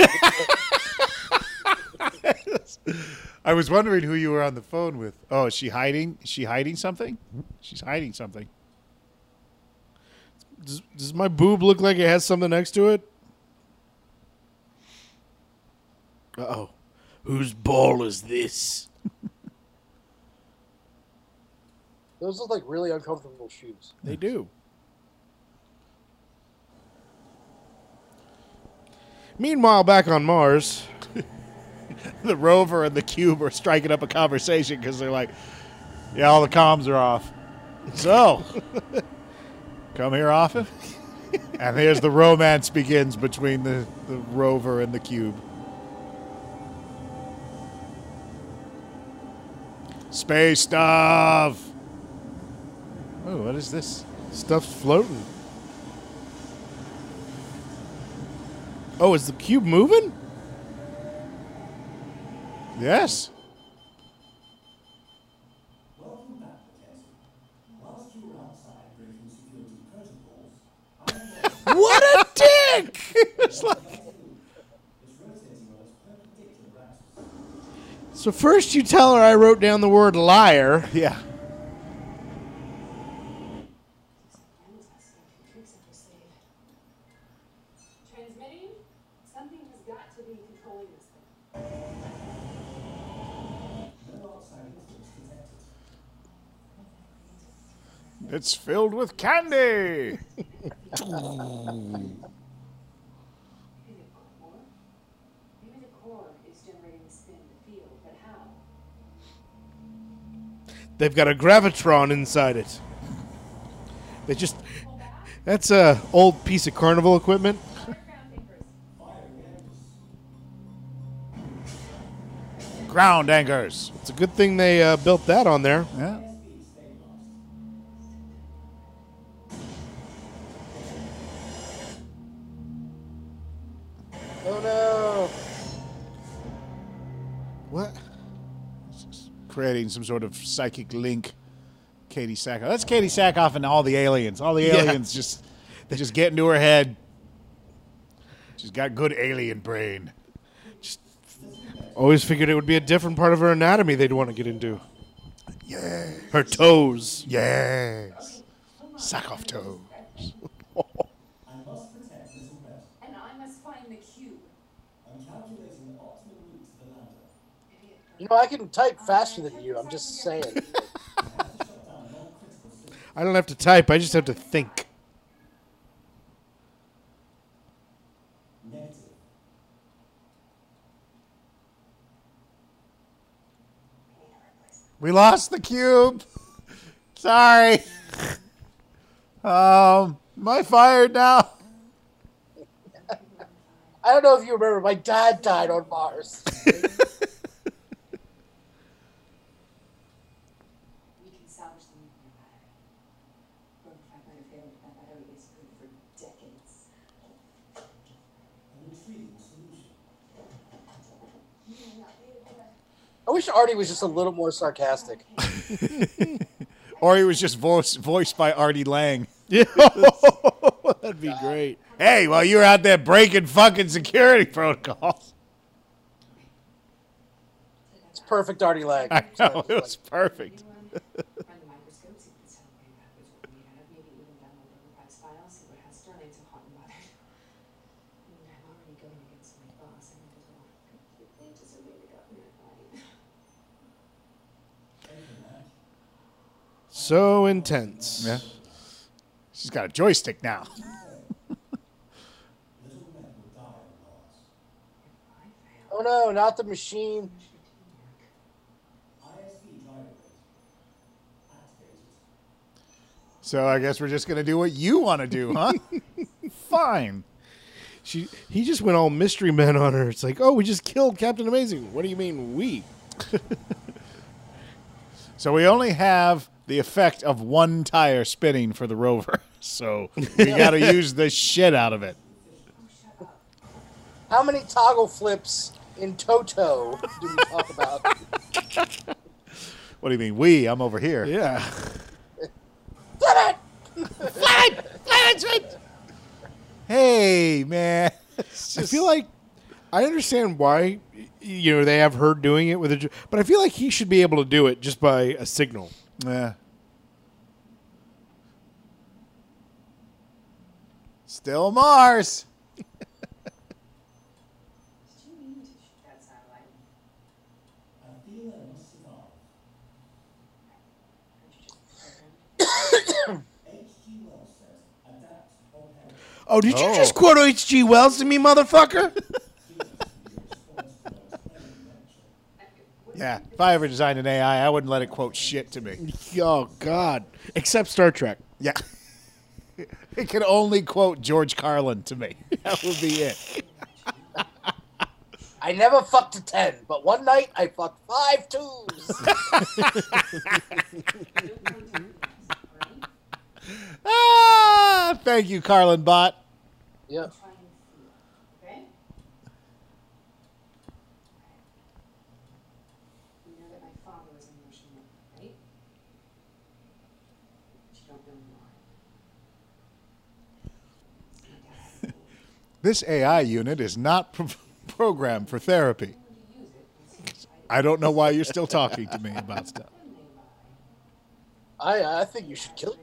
I was wondering who you were on the phone with. Oh, is she hiding? Is she hiding something? She's hiding something. Does, does my boob look like it has something next to it? Uh oh. Whose ball is this? Those look like really uncomfortable shoes. They do. Meanwhile, back on Mars, The rover and the cube are striking up a conversation because they're like, "Yeah, all the comms are off." So, come here often. and here's the romance begins between the, the rover and the cube. Space stuff. Oh, what is this? stuff's floating. Oh, is the cube moving? Yes. What a dick! it's like. So first you tell her I wrote down the word liar. yeah. It's filled with candy. Maybe the core? Maybe the core is generating the spin in the field, but how? They've got a gravitron inside it. They just That's a old piece of carnival equipment. Ground anchors. It's a good thing they uh, built that on there. Yeah. What? creating some sort of psychic link. Katee Sackhoff. That's Katee Sackhoff and all the aliens. All the Yeah. aliens just they just get into her head. She's got good alien brain. Just always figured it would be a different part of her anatomy they'd want to get into. Yeah. Her toes. Yes. Sackhoff toes. You know I can type faster than you. I'm just saying. I have to shut down non-critical systems. I don't have to type, I just have to think. We lost the cube. Sorry. Um, am I fired now? I don't know if you remember, my dad died on Mars. We can salvage the nuclear battery. Prototype might have failed, but that battery is good for decades. An intriguing solution. I wish Artie was just a little more sarcastic. Or he was just voiced voiced by Artie Lange. Yeah. That'd be great. Hey, while you were out there breaking fucking security protocols. It's perfect Artie Lange. I know, it was perfect. Run the microscope, see if it's how way backwards what we made out of. Maybe even download the revised file, see what has Sterling so hot and bothered. I mean, I'm already going against my boss. I might as well completely disobey the government, right? So intense. Yeah. She's got a joystick now. Little Red will die on Mars. I fail. Oh no, not the machine. ISV driver rate. Activated. So I guess we're just gonna do what you want to do, huh? Fine. She he just went all mystery men on her. It's like, oh, we just killed Captain Amazing. What do you mean we? So we only have the effect of one tire spinning for the rover. So we got to use the shit out of it. How many toggle flips in Toto do we talk about? What do you mean we? I'm over here. Yeah. Damn it! Flip it! Flip it! Hey, man. It's I feel like I understand why you know they have her doing it with a, but I feel like he should be able to do it just by a signal. Yeah. Still Mars. Did you mean to shoot that satellite? I feel I must survive. Aren't you just programmed? H.G. Wells says, adapt or perish. Oh, did you Oh. just quote H.G. Wells to me, motherfucker? Yeah. If I ever designed an AI, I wouldn't let it quote shit to me. oh God! Except Star Trek. Yeah. It can only quote George Carlin to me. That would be it. I never fucked a 10, but one night I fucked five twos. Ah, thank you, Carlin Bot. yep. Try and feel, okay? You know that my father was in motion, right? But you don't know why. My dad had me. This AI unit is not pro- programmed for therapy. When you use it, you see right I don't know why you're still talking to me about stuff. when they lie. I, I think you should kill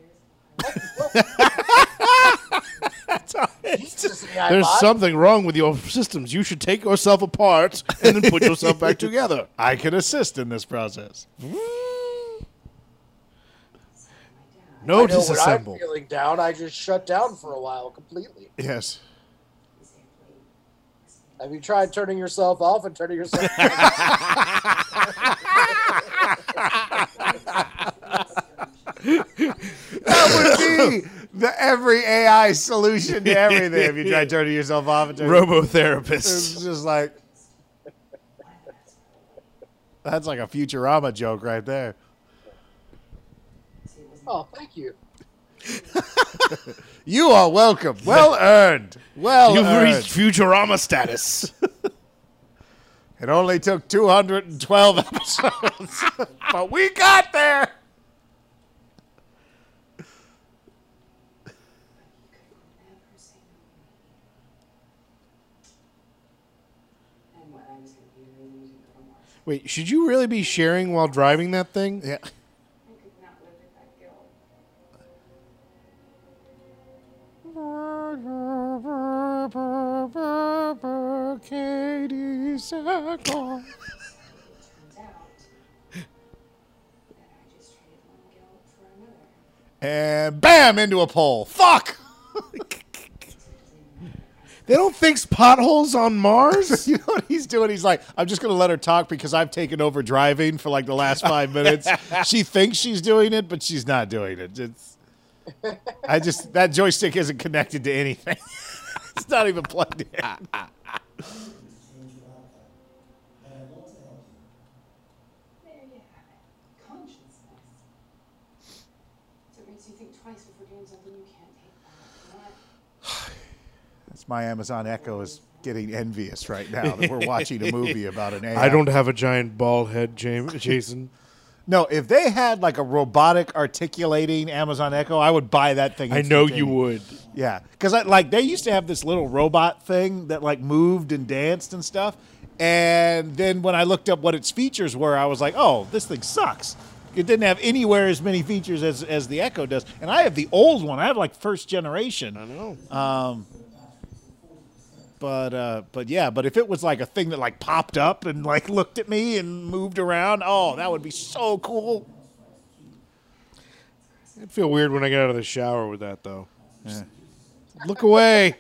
Jesus, There's something wrong with your systems. You should take yourself apart and then put yourself back together. I can assist in this process. No when I'm feeling down, I just shut down for a while completely. Yes. You say, "Please, Have you tried turning yourself off and turning yourself on? That would be the every AI solution to everything if you try turning yourself off and turning It's Robotherapist. just like that's like a Futurama joke right there. see, it wasn't oh, thank you. You are welcome. Well earned. Well You've earned. reached Futurama status. It only took 212 episodes, but we got there. never say no. And what I was going to be the reason you didn't go to Mars. Wait, should you really be sharing while driving that thing? Yeah. Another. And bam into a pole. Fuck. They don't fix potholes on Mars? You know what he's doing? He's like, I'm just going to let her talk because I've taken over driving for like the last five minutes. she thinks she's doing it, but she's not doing it. It's, I just that joystick isn't connected to anything. it's not even plugged in. change your outcome. And I want to help you. There you have it. Consciousness. So it makes you think twice before doing something you can't take That's my Amazon Echo is getting envious right now that we're watching a movie about an AI. I don't have a giant bald head, James, Jason. No, if they had like a robotic articulating Amazon Echo, I would buy that thing. I know you would. Yeah, because like they used to have this little robot thing that like moved and danced and stuff, and then when I looked up what its features were, I was like, oh, this thing sucks. It didn't have anywhere as many features as as the Echo does, and I have the old one. I have like first generation. I know. Um, But uh, but yeah, but if it was like a thing that like popped up and like looked at me and moved around, oh, that would be so cool. I'd feel weird when I get out of the shower with that, though. Just Look away.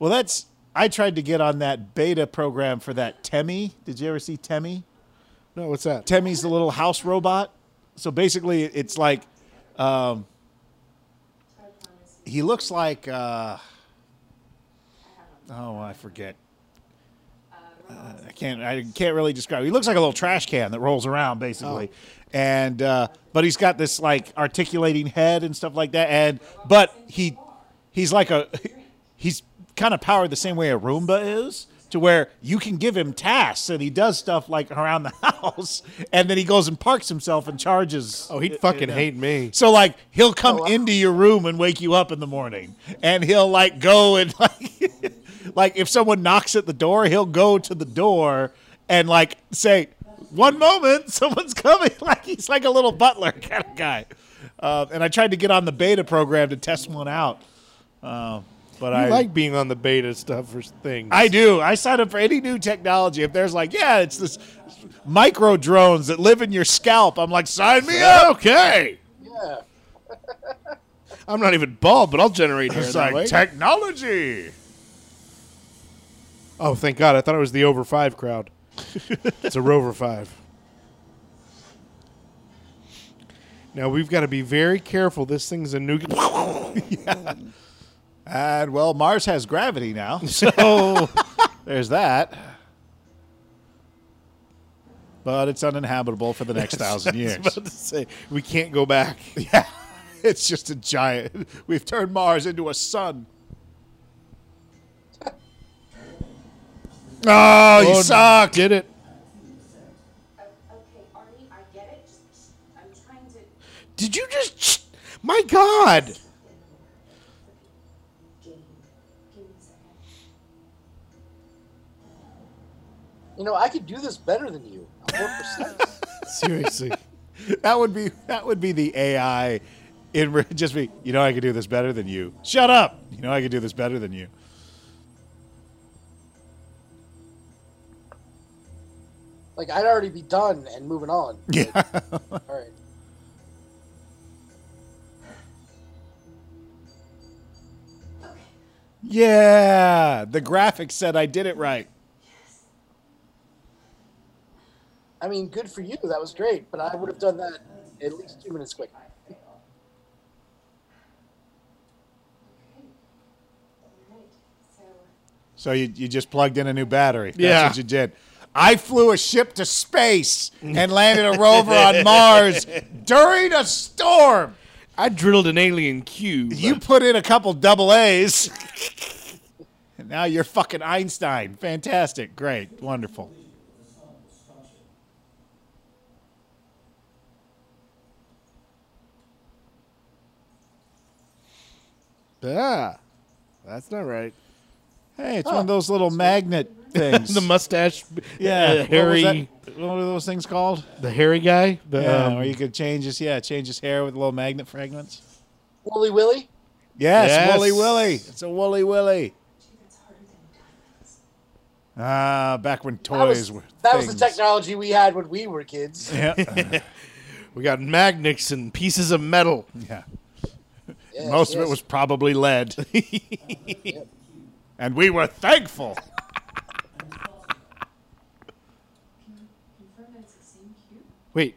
Well, that's I tried to get on that beta program for that Temmie. Did you ever see Temmie? No, what's that? Temmie's the little house robot. So basically, it's like um, he looks like uh, oh, I forget. Uh, I can't. I can't really describe. He looks like a little trash can that rolls around, basically, and uh, but he's got this like articulating head and stuff like that. And but he he's like a he's kind of powered the same way a Roomba is, to where you can give him tasks and he does stuff like around the house, and then he goes and parks himself and charges. Oh, he'd fucking it- hate me. so like he'll come Oh, wow. into your room and wake you up in the morning, and he'll like go and like like if someone knocks at the door, he'll go to the door and like say, "One moment, someone's coming." Like he's like a little butler kind of guy. Uh, and I tried to get on the beta program to test one out, uh, but I I like being on the beta stuff for things. I do. I sign up for any new technology. If there's like, yeah, it's this micro drones that live in your scalp, I'm like, sign me up. okay. Yeah. I'm not even bald, but I'll generate hair It's that like way. technology. Oh, thank God! I thought it was the over five crowd. it's a Rover five. Now we've got to be very careful. This thing's a nuclear. And well, Mars has gravity now. so There's that. But it's uninhabitable for the next thousand years. about to say we can't go back. Yeah. It's just a giant. We've turned Mars into a sun. Oh, you Oh, suck. Did it? O- Okay, Arnie, I get it. Just, I'm trying to. Did you just? My God! Game. Give me a second. You know, I could do this better than you. I'll work for Snipes. Seriously. That would be that would be the AI. It re- just be, you know, I could do this better than you. Shut up. You know, I could do this better than you. Like I'd already be done and moving on. Yeah. All right. Yeah. The graphics said I did it right. Yes. I mean, good for you. That was great, but I would have done that at least two minutes quicker. So. So you, you just plugged in a new battery. That's Yeah. what you did. I flew a ship to space and landed a rover on Mars during a storm. I drilled an alien cube. You put in a couple double A's. and now you're fucking Einstein. Fantastic. Great. Wonderful. ah, that's not right. Hey, it's one of those little magnet things. the mustache, yeah. uh, what was hairy, that- What are those things called? the hairy guy. The, Yeah, um, where you could change his yeah, change his hair with little magnet fragments. Wooly Willy. Yes, Yes. Wooly Willy. It's a Wooly Willy. Gee, that's harder than diamonds. Ah, back when That was, toys were that was the technology we had when we were kids. Yeah. we got magnets and pieces of metal. yeah. Yes, Most of it was probably lead. Yep. and we were thankful. Can you confirm that it's the same cube? Wait,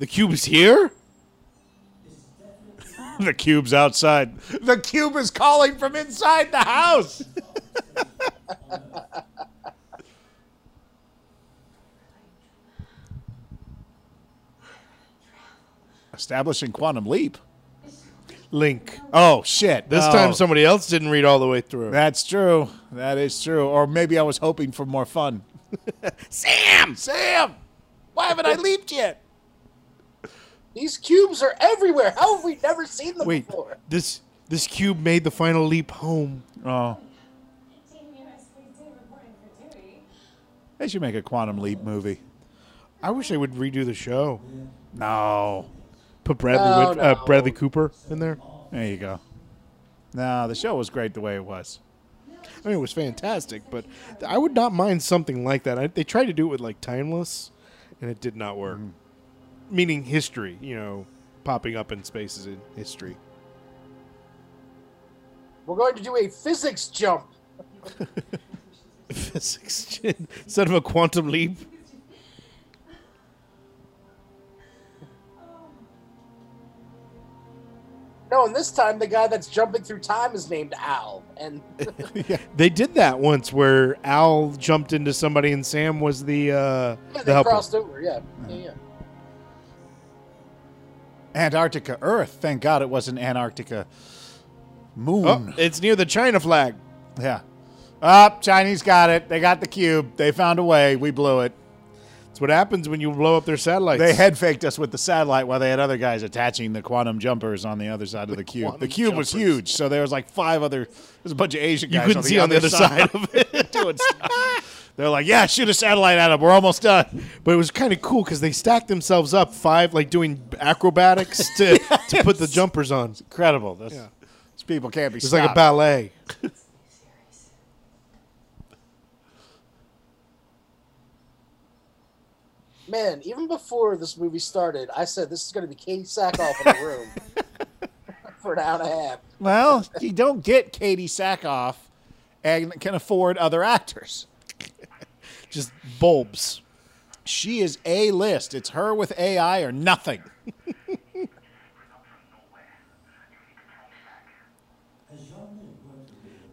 the cube is here. the cube's outside. The cube is calling from inside the house. Establishing quantum leap. Link. Oh shit! This Oh, time somebody else didn't read all the way through. That's true. That is true. Or maybe I was hoping for more fun. Sam, Sam, why haven't I leaped yet? These cubes are everywhere. How have we never seen them Wait, before? this this cube made the final leap home. Oh, Team US Police Day reporting for duty. they should make a quantum leap movie. I wish they would redo the show. No, Put Bradley No, Whit- uh. Bradley Cooper in there. there you go. No, the show was great the way it was. I mean, it was fantastic, but I would not mind something like that. I, they tried to do it with like Timeless, and it did not work. Meaning history, you know, popping up in spaces in history. We're going to do a physics jump. Physics instead of a quantum leap. No, and this time the guy that's jumping through time is named Al. And They did that once where Al jumped into somebody and Sam was the uh, yeah, the they helper. crossed over. Yeah, yeah, yeah. Antarctica, Earth. Thank God it wasn't Antarctica. Moon. Oh, it's near the China flag. Yeah. Up, Chinese got it. They got the cube. They found a way. We blew it. That's what happens when you blow up their satellites. They head faked us with the satellite while they had other guys attaching the quantum jumpers on the other side of the cube. The cube was huge, so there was like five other. There's a bunch of Asian you guys. couldn't on the see on the other side of it. doing stuff. They're like, yeah, shoot a satellite at them. We're almost done. But it was kind of cool because they stacked themselves up five, like doing acrobatics to, to put the jumpers on. It's Incredible. That's, These people can't be It's stopped. like a ballet. Man, even before this movie started, I said this is going to be Katee Sackhoff in the room for an hour and a half. Well, you don't get Katee Sackhoff and can afford other actors. Just bulbs. She is A list. It's her with AI or nothing.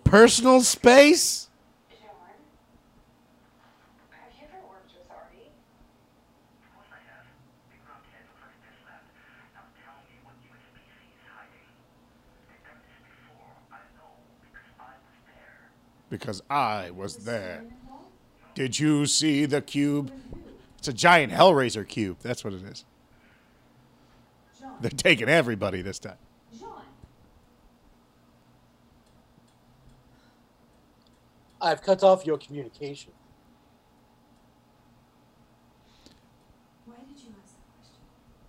Personal space? Because I was there. Because I was there. Did you see the cube? It's a giant Hellraiser cube. That's what it is. They're taking everybody this time. I've cut off your communication. Why did you ask that question?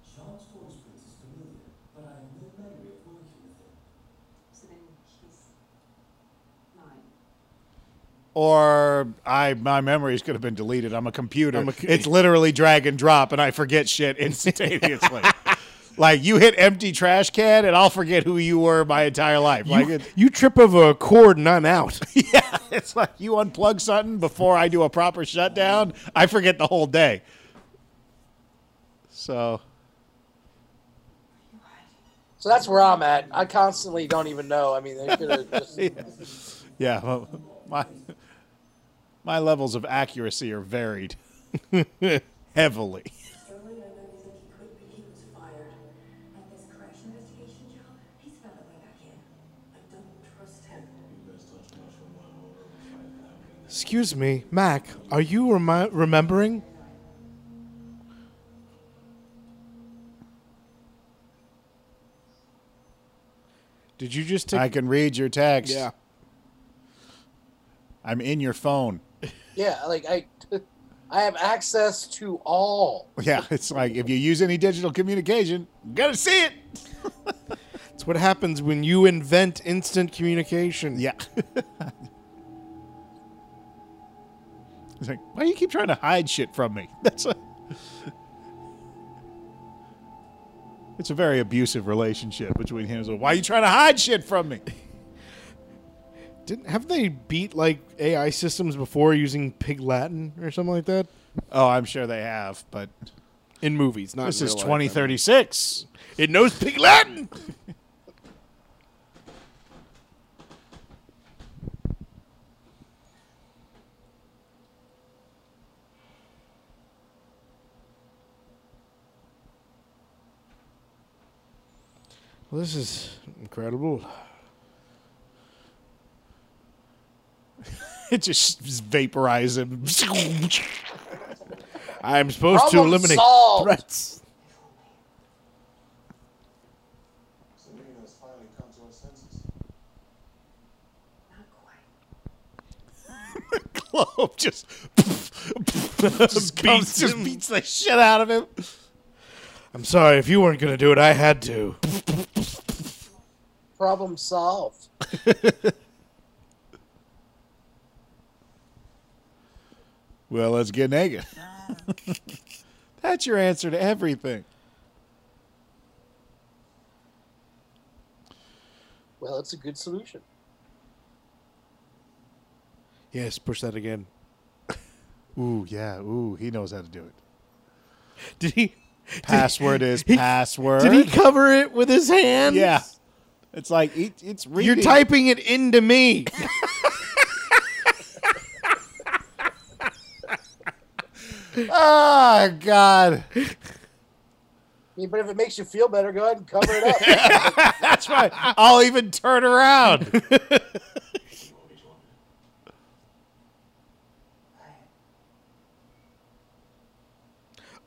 Jean's voice print is familiar, but I have no memory of working with him. So then he's mine. Or I my memories could have been deleted. I'm a computer. I'm a co- it's literally drag and drop, and I forget shit instantaneously. like you hit empty trash can, and I'll forget who you were my entire life. like You, it, you trip over a cord and I'm out. yeah, it's like you unplug something before I do a proper shutdown. I forget the whole day. So So that's where I'm at. I constantly don't even know. I mean, they could have just. yeah, well, my my levels of accuracy are varied heavily. Sterling, I know you think he could be. He was fired. At this crash investigation job, he's found a way back in. I don't trust him. Excuse me, Mac, are you remi- remembering? Did you just take. I can read your text. yeah. I'm in your phone. Yeah, like I, I have access to all. Yeah, it's like if you use any digital communication, you gotta see it. It's what happens when you invent instant communication. Yeah. it's like, why do you keep trying to hide shit from me? That's a. It's a very abusive relationship between him. So why are you trying to hide shit from me? Didn't have they beat like AI systems before using Pig Latin or something like that Oh, I'm sure they have, but in movies? Not this in is real life, I mean. 2036. It knows Pig Latin. Well, this is incredible. It just, just vaporizes him. I'm supposed to eliminate solved. threats. Serena's finally come to her senses. Globe just, just, comes, Beats just beats the shit out of him. I'm sorry if you weren't going to do it. I had to. Problem solved. Well, let's get naked. Ah. That's your answer to everything. Well, it's a good solution. Yes, push that again. Ooh, yeah. Ooh, he knows how to do it. Did he? Password is he- password. Did he cover it with his hand? Yeah. It's like it, it's reading. You're typing it into me. Oh God. Mean, but if it makes you feel better, go ahead and cover it up. That's right. I'll even turn around.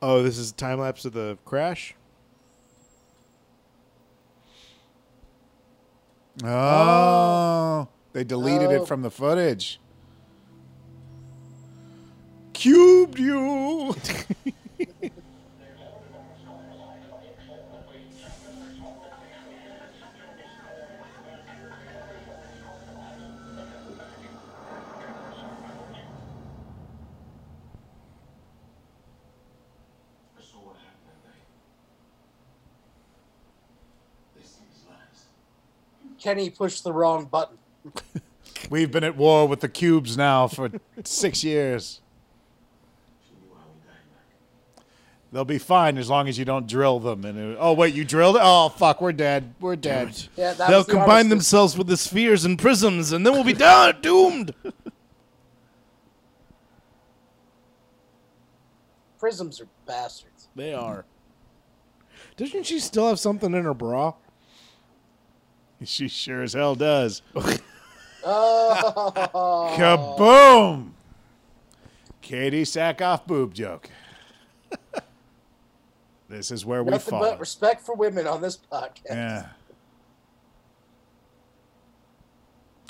oh, this is a time lapse of the crash. Oh. oh. They deleted Oh. it from the footage. Is lies. Kenny pushed the wrong button. We've been at war with the cubes now for six years. She knew how we died, Mac. They'll be fine as long as you don't drill them. And it- oh wait, you drilled it? Oh fuck, we're dead. We're dead. Yeah, that They'll was the combine honest- themselves with the spheres and prisms, and then we'll be down, doomed. Prisms are bastards. They are. Doesn't she still have something in her bra? She sure as hell does. Oh, Kaboom! Katee Sackhoff boob joke. This is where we nothing fall. but respect for women on this podcast. Yeah.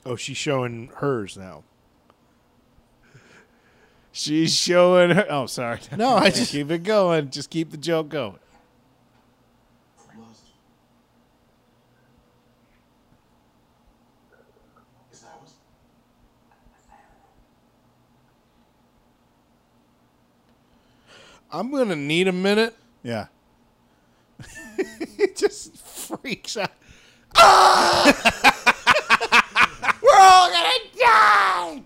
Oh, she's showing hers now. She's showing her. Oh, sorry. No, I just- keep it going. Just keep the joke going. Lost. Is that was? I'm gonna need a minute. Yeah. it just freaks out. Ah! We're all gonna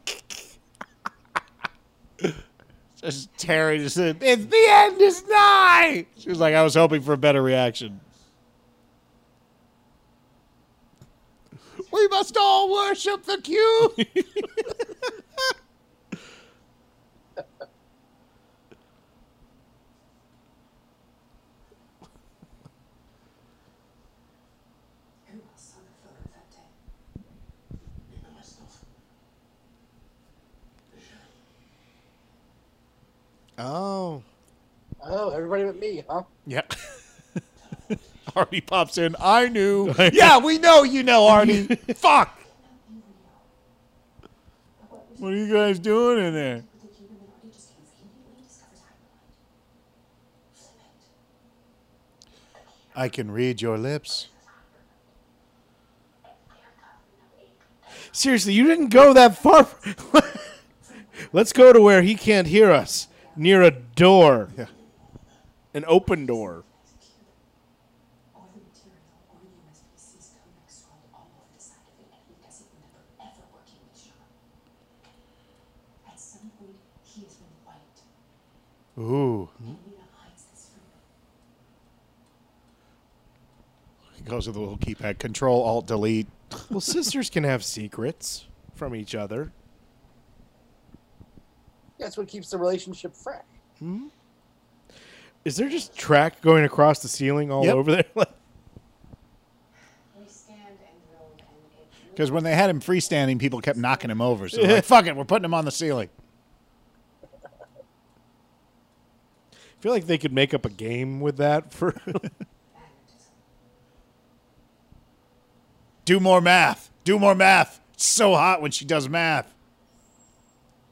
die. just Terry just said, "It's the end is nigh." She was like, "I was hoping for a better reaction." We must all worship the cube. Who else saw the photo that day? Maybe myself. Vision. Oh, Oh, everybody but me, huh? Yep. Artie pops in. I knew. yeah, we know you know, Artie. Fuck. What are you guys doing in there? The human minority just conveniently discovers hyperlight. Flip it. I can read your lips. seriously, you didn't go that far. Let's go to where he can't hear us, near a door, Yeah. an open door. Or the material or USPC's codec scrolled all over the side of it, and he doesn't remember ever working with Sean. At some point, he has been wiped, Ooh. and Lena hides this from him. He goes with a little keypad. Control Alt Delete. Well, sisters can have secrets from each other. That's what keeps the relationship fresh. Hmm? Is there just track going across the ceiling all Yep. over there? We scanned and drilled, and it Because when they had him freestanding, people kept knocking him over. So they're like, fuck it, we're putting him on the ceiling. I feel like they could make up a game with that for. Do more math. Do more math. It's so hot when she does math.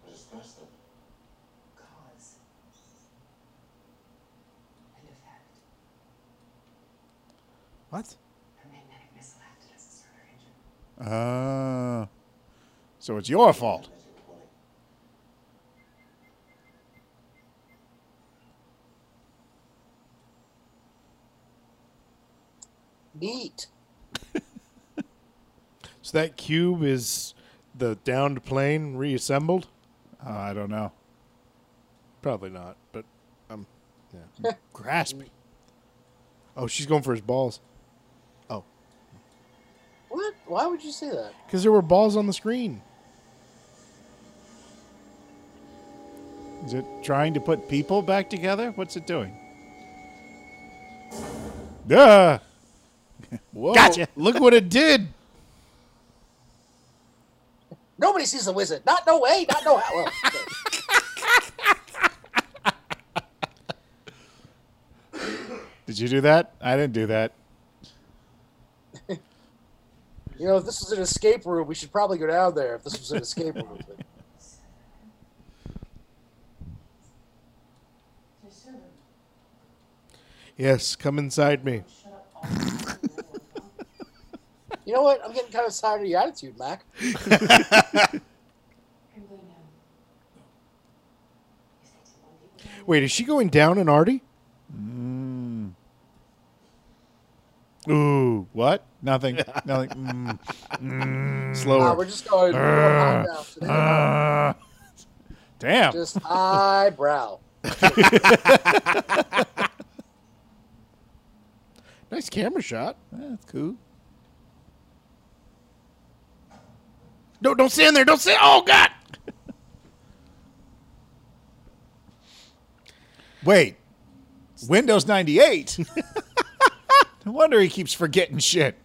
What is messed up? Cause and effect. what? A magnetic missile acted as a starter engine. Uh, so it's your fault. Neat. So that cube is the downed plane reassembled? Uh, I don't know. Probably not, but um, yeah. grasping. oh, she's going for his balls. What? Why would you say that? because there were balls on the screen. Is it trying to put people back together? What's it doing? Duh. Whoa! Gotcha. Look what it did. Nobody sees the wizard. Not no way. Not no how. Well, okay. Did you do that? I didn't do that. You know, if this was an escape room, we should probably go down there. If this was an escape room. Yes, come inside me. you know what? I'm getting kind of tired of your attitude, Mac. Wait, is she going down in Artie? Mm. Ooh, what? Nothing. Nothing. Mm. Uh, Slower. we're just going, we're going high brow today. Uh, damn. Just highbrow. nice camera shot. That's cool. No, don't stand there. Don't stand. Oh God. Wait. Windows 98? no wonder he keeps forgetting shit.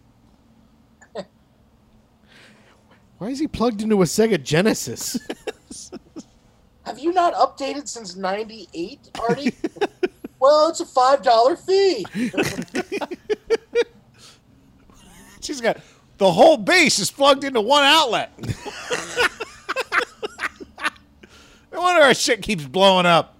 Why is he plugged into a Sega Genesis? Have you not updated since 98, Artie? well, it's a $5 fee. She's got the whole base is plugged into one outlet. no wonder our shit keeps blowing up.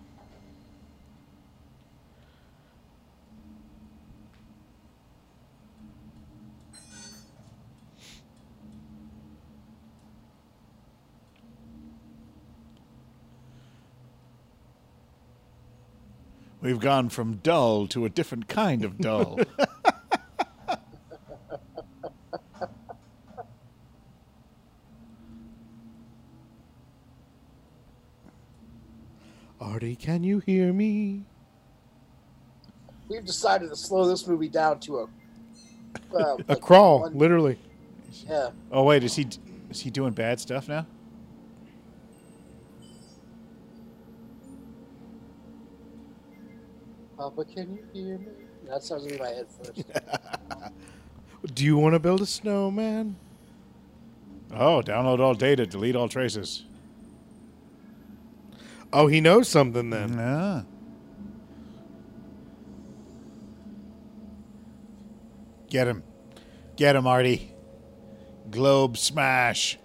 We've gone from dull to a different kind of dull. Artie, can you hear me? We've decided to slow this movie down to a uh, A like crawl, one- literally. Yeah. oh wait, is he is he doing bad stuff now? Papa, can you hear me? That sounds in my head first. Do you want to build a snowman? Oh, download all data, delete all traces. Oh, he knows something then. Yeah. Get him. Get him, Artie. Globe smash.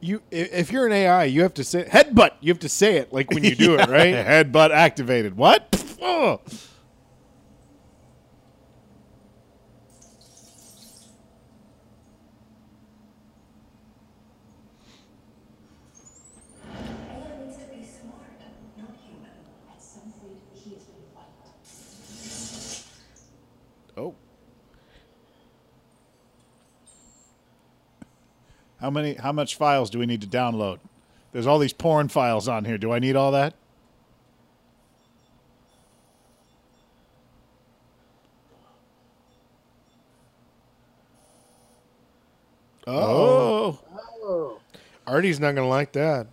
You, if you're an AI, you have to say headbutt. You have to say it like when you do it, right? Headbutt activated. What? Oh. AI needs to be smart, not human. At some point, he has been violent. Oh, How many? How much files do we need to download? There's all these porn files on here. Do I need all that? oh, Oh. Artie's not gonna like that.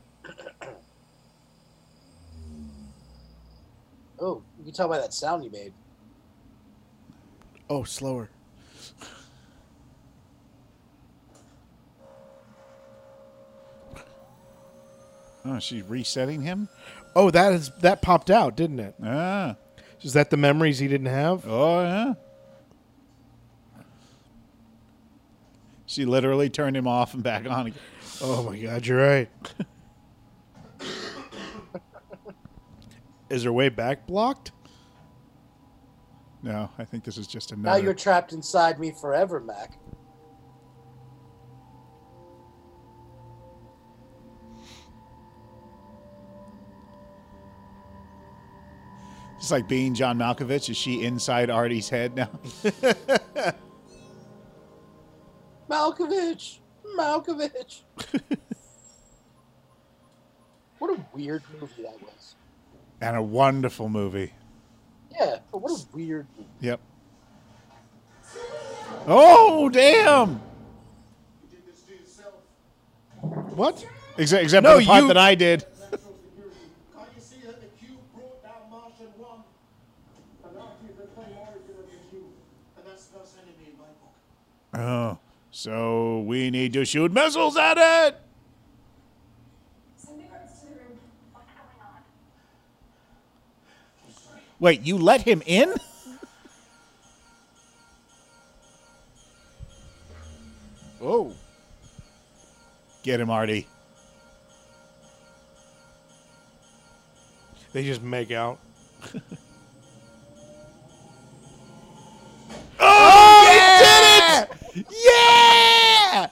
Oh, you can tell by that sound you made. Oh, slower. Oh, she's resetting him. Oh, that is that popped out, didn't it? Ah. Is that the memories he didn't have? Oh yeah. She literally turned him off and back on again. Oh my God, you're right. is her way back blocked? No, I think this is just a. Now you're trapped inside me forever, Mac. It's like being John Malkovich. Is she inside Artie's head now? Malkovich! Malkovich! what a weird movie that was. and a wonderful movie. Yeah, but what a weird movie. Yep. Oh damn! You did this to yourself. What? Except, except No, for the part you- that I did. Central Security. Can't you see that the cube brought down Martian One? And Artie is the same origin of the cube. And that's the first enemy in my book. Oh, so we need to shoot missiles at it. Send the guards to the room. What's going on? Wait, you let him in? Oh, Get him, Artie. they just make out. Yeah!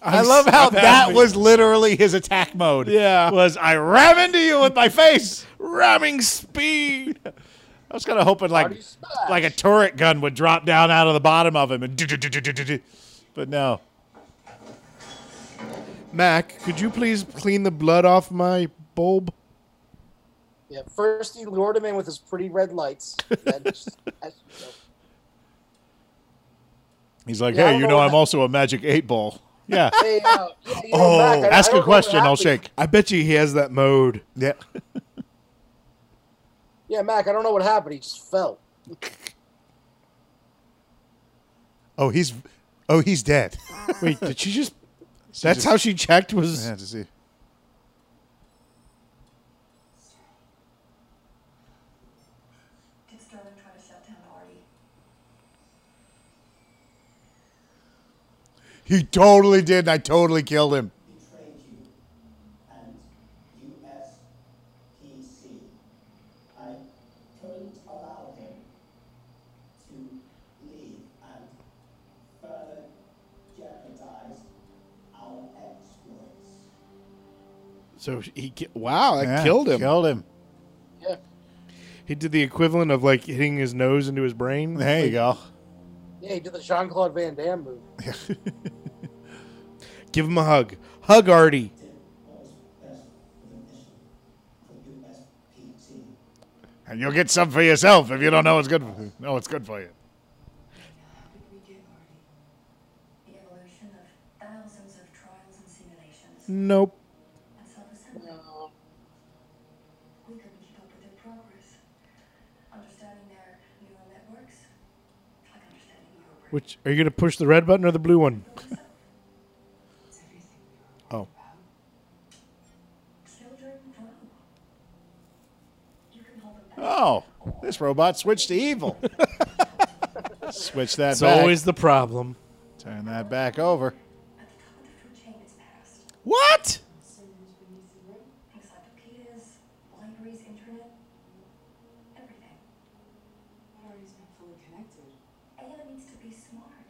I love how that happy. was literally his attack mode. Yeah. Was I ram into you with my face? Ramming speed. I was kind of hoping like like a turret gun would drop down out of the bottom of him and do, do, do, do, do, do, do. but no. Mac, could you please clean the blood off my bulb? Yeah, first he lured him in with his pretty red lights. Then just- as- He's like, Yeah, hey, you know know, I'm also a magic eight ball. Yeah. Hey, uh, yeah, oh, Mac, I- I ask a question, I'll shake. I bet you he has that mode. Yeah. Yeah, Mac, I don't know what happened. He just fell. Oh, he's oh, he's dead. Wait, did she just? That's just- how she checked. Was Yeah, to see. Did Sterling try to shut down Artie? He totally did, and I totally killed him. betrayed you and USPC. I couldn't allow him to leave and further jeopardize our exploits. so he? Wow, that Yeah, killed him. Killed him. Yeah. He did the equivalent of like hitting his nose into his brain. There you go. Yeah, he did the Jean Claude Van Damme move. Give him a hug. Hug Artie. What was best for the mission for USPC. And you'll get some for yourself if you don't know what's good. know what's good for you. How did we get Artie? The evolution of thousands of trials and simulations Nope. and. We couldn't keep up with their progress. Understanding their neural networks, like understanding your brain. Which are you gonna push the red button or the blue one? It's everything Oh, Children grow. You can hold them back. Oh, this robot switched to evil. Switch that it's back. always the problem. Turn that back over. At the top of the food chain is past. What? Encyclopedias, libraries, internet, everything. Artie's not fully connected. AI needs to be smart,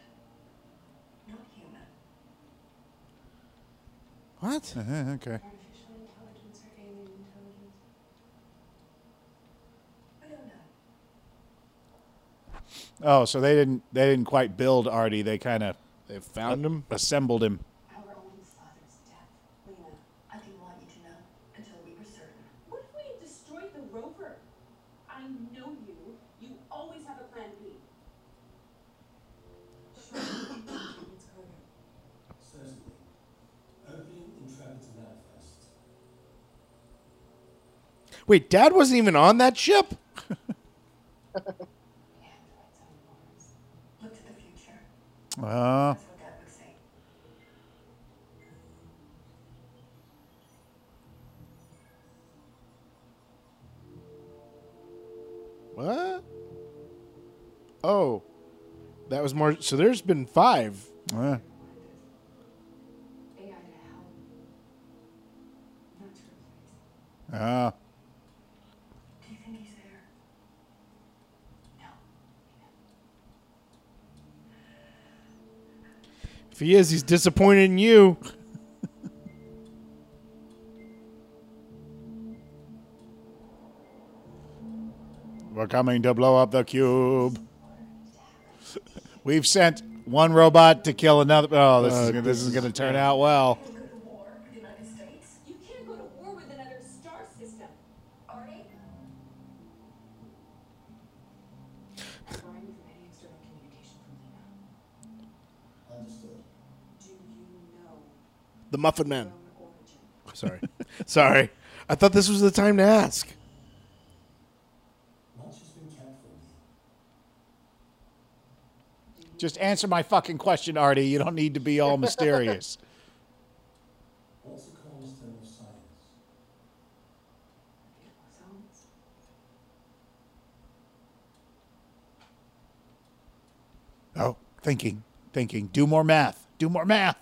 not human. What? Uh-huh, okay. Artificial intelligence or alien intelligence. We don't know. Oh, so they didn't they didn't quite build Artie. They kind of They found him. assembled him. Our own father's death. Lena, I didn't want you to know until we were certain. What if we had destroyed the rover? I know you. You always have a plan B. sure, it's cargo. Certainly. Opening Intrepid's manifest. Wait, Dad wasn't even on that ship. Androids on Mars. Look to the future. Uh, what Dad would say. What? Oh, that was more. So there's been five. uh, AI to help. Not to replace. uh, Do you think he's there? No. If he is, he's disappointed in you. we're coming to blow up the cube. We've sent one robot to kill another. Oh, this Uh, is this is going to turn out well. The Muffin Man. Sorry, sorry. I thought this was the time to ask. Much has been kept from me. Just answer my fucking question, Artie. You don't need to be all mysterious. What's the cornerstone of science? Beautiful zones. Oh, thinking, thinking. Do more math. Do more math.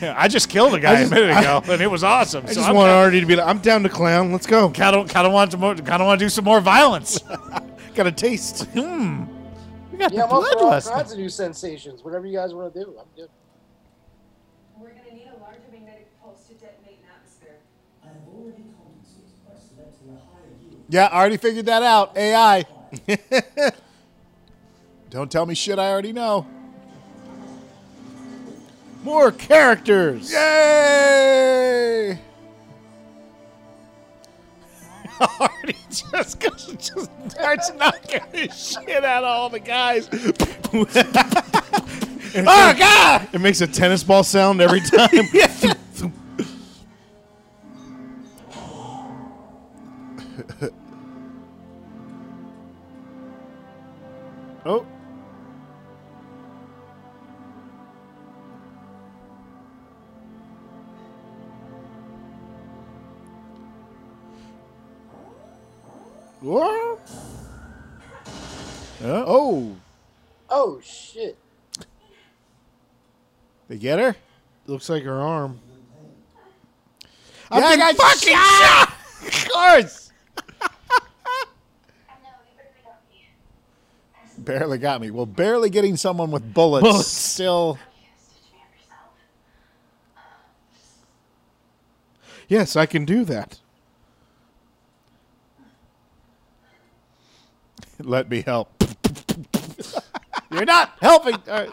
Yeah, I just killed a guy just- a minute ago, and it was awesome. I so just I'm want kind Artie to be like, I'm down to clown. Let's go. kind of kind of want to kind of want to do some more violence. Got a taste. Hmm. We got Yeah, the I'm up for all bloodlust. kinds of new sensations. Whatever you guys want to do, I'm good. We're gonna need a larger magnetic pulse to detonate an atmosphere. I have already compensated by selecting a higher yield. Yeah, I already figured that out. AI. Don't tell me shit I already know. More characters. Yay! Artie just goes just starts knocking his shit out of all the guys. oh God! It makes a tennis ball sound every time. oh. What? Oh, Oh shit! They get her? looks like her arm. Yeah, I got fucking shot! Of course! Barely got me. Well, barely getting someone with bullets, Bullets. still. Yes, I can do that. Let me help. You're not helping. All right.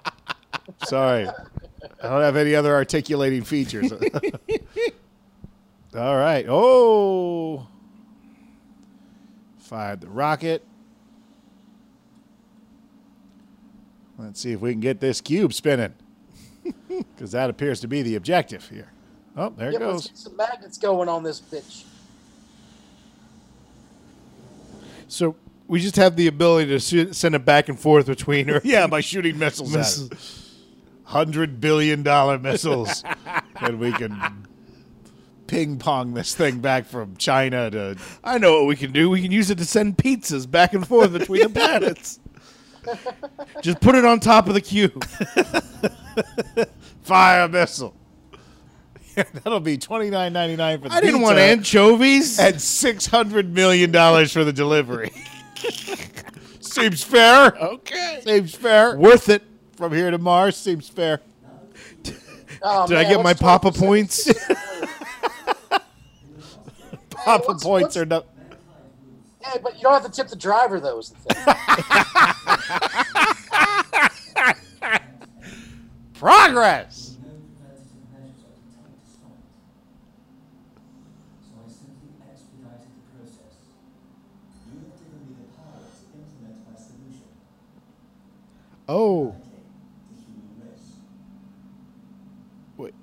Sorry. I don't have any other articulating features. All right. Oh. Fired the rocket. Let's see if we can get this cube spinning. Because that appears to be the objective here. Oh, there it Yep, let's goes. get some magnets going on this bitch. So we just have the ability to send it back and forth between her. Yeah, by shooting missiles at Missiles. it. Hundred billion dollar missiles. and we can ping pong this thing back from China to I know what we can do. We can use it to send pizzas back and forth between the planets. Just put it on top of the cube. fire a missile. That'll be twenty nine ninety nine for the I didn't want anchovies. and six hundred million dollars for the delivery. Seems fair. Okay. Seems fair. Worth it. From here to Mars seems fair. Oh, Did I get my what's Papa 12%? points? Papa what's- points what's- are no. Hey, but you don't have to tip the driver, though. Is the thing. Progress. Oh. Okay, the human race. Wait.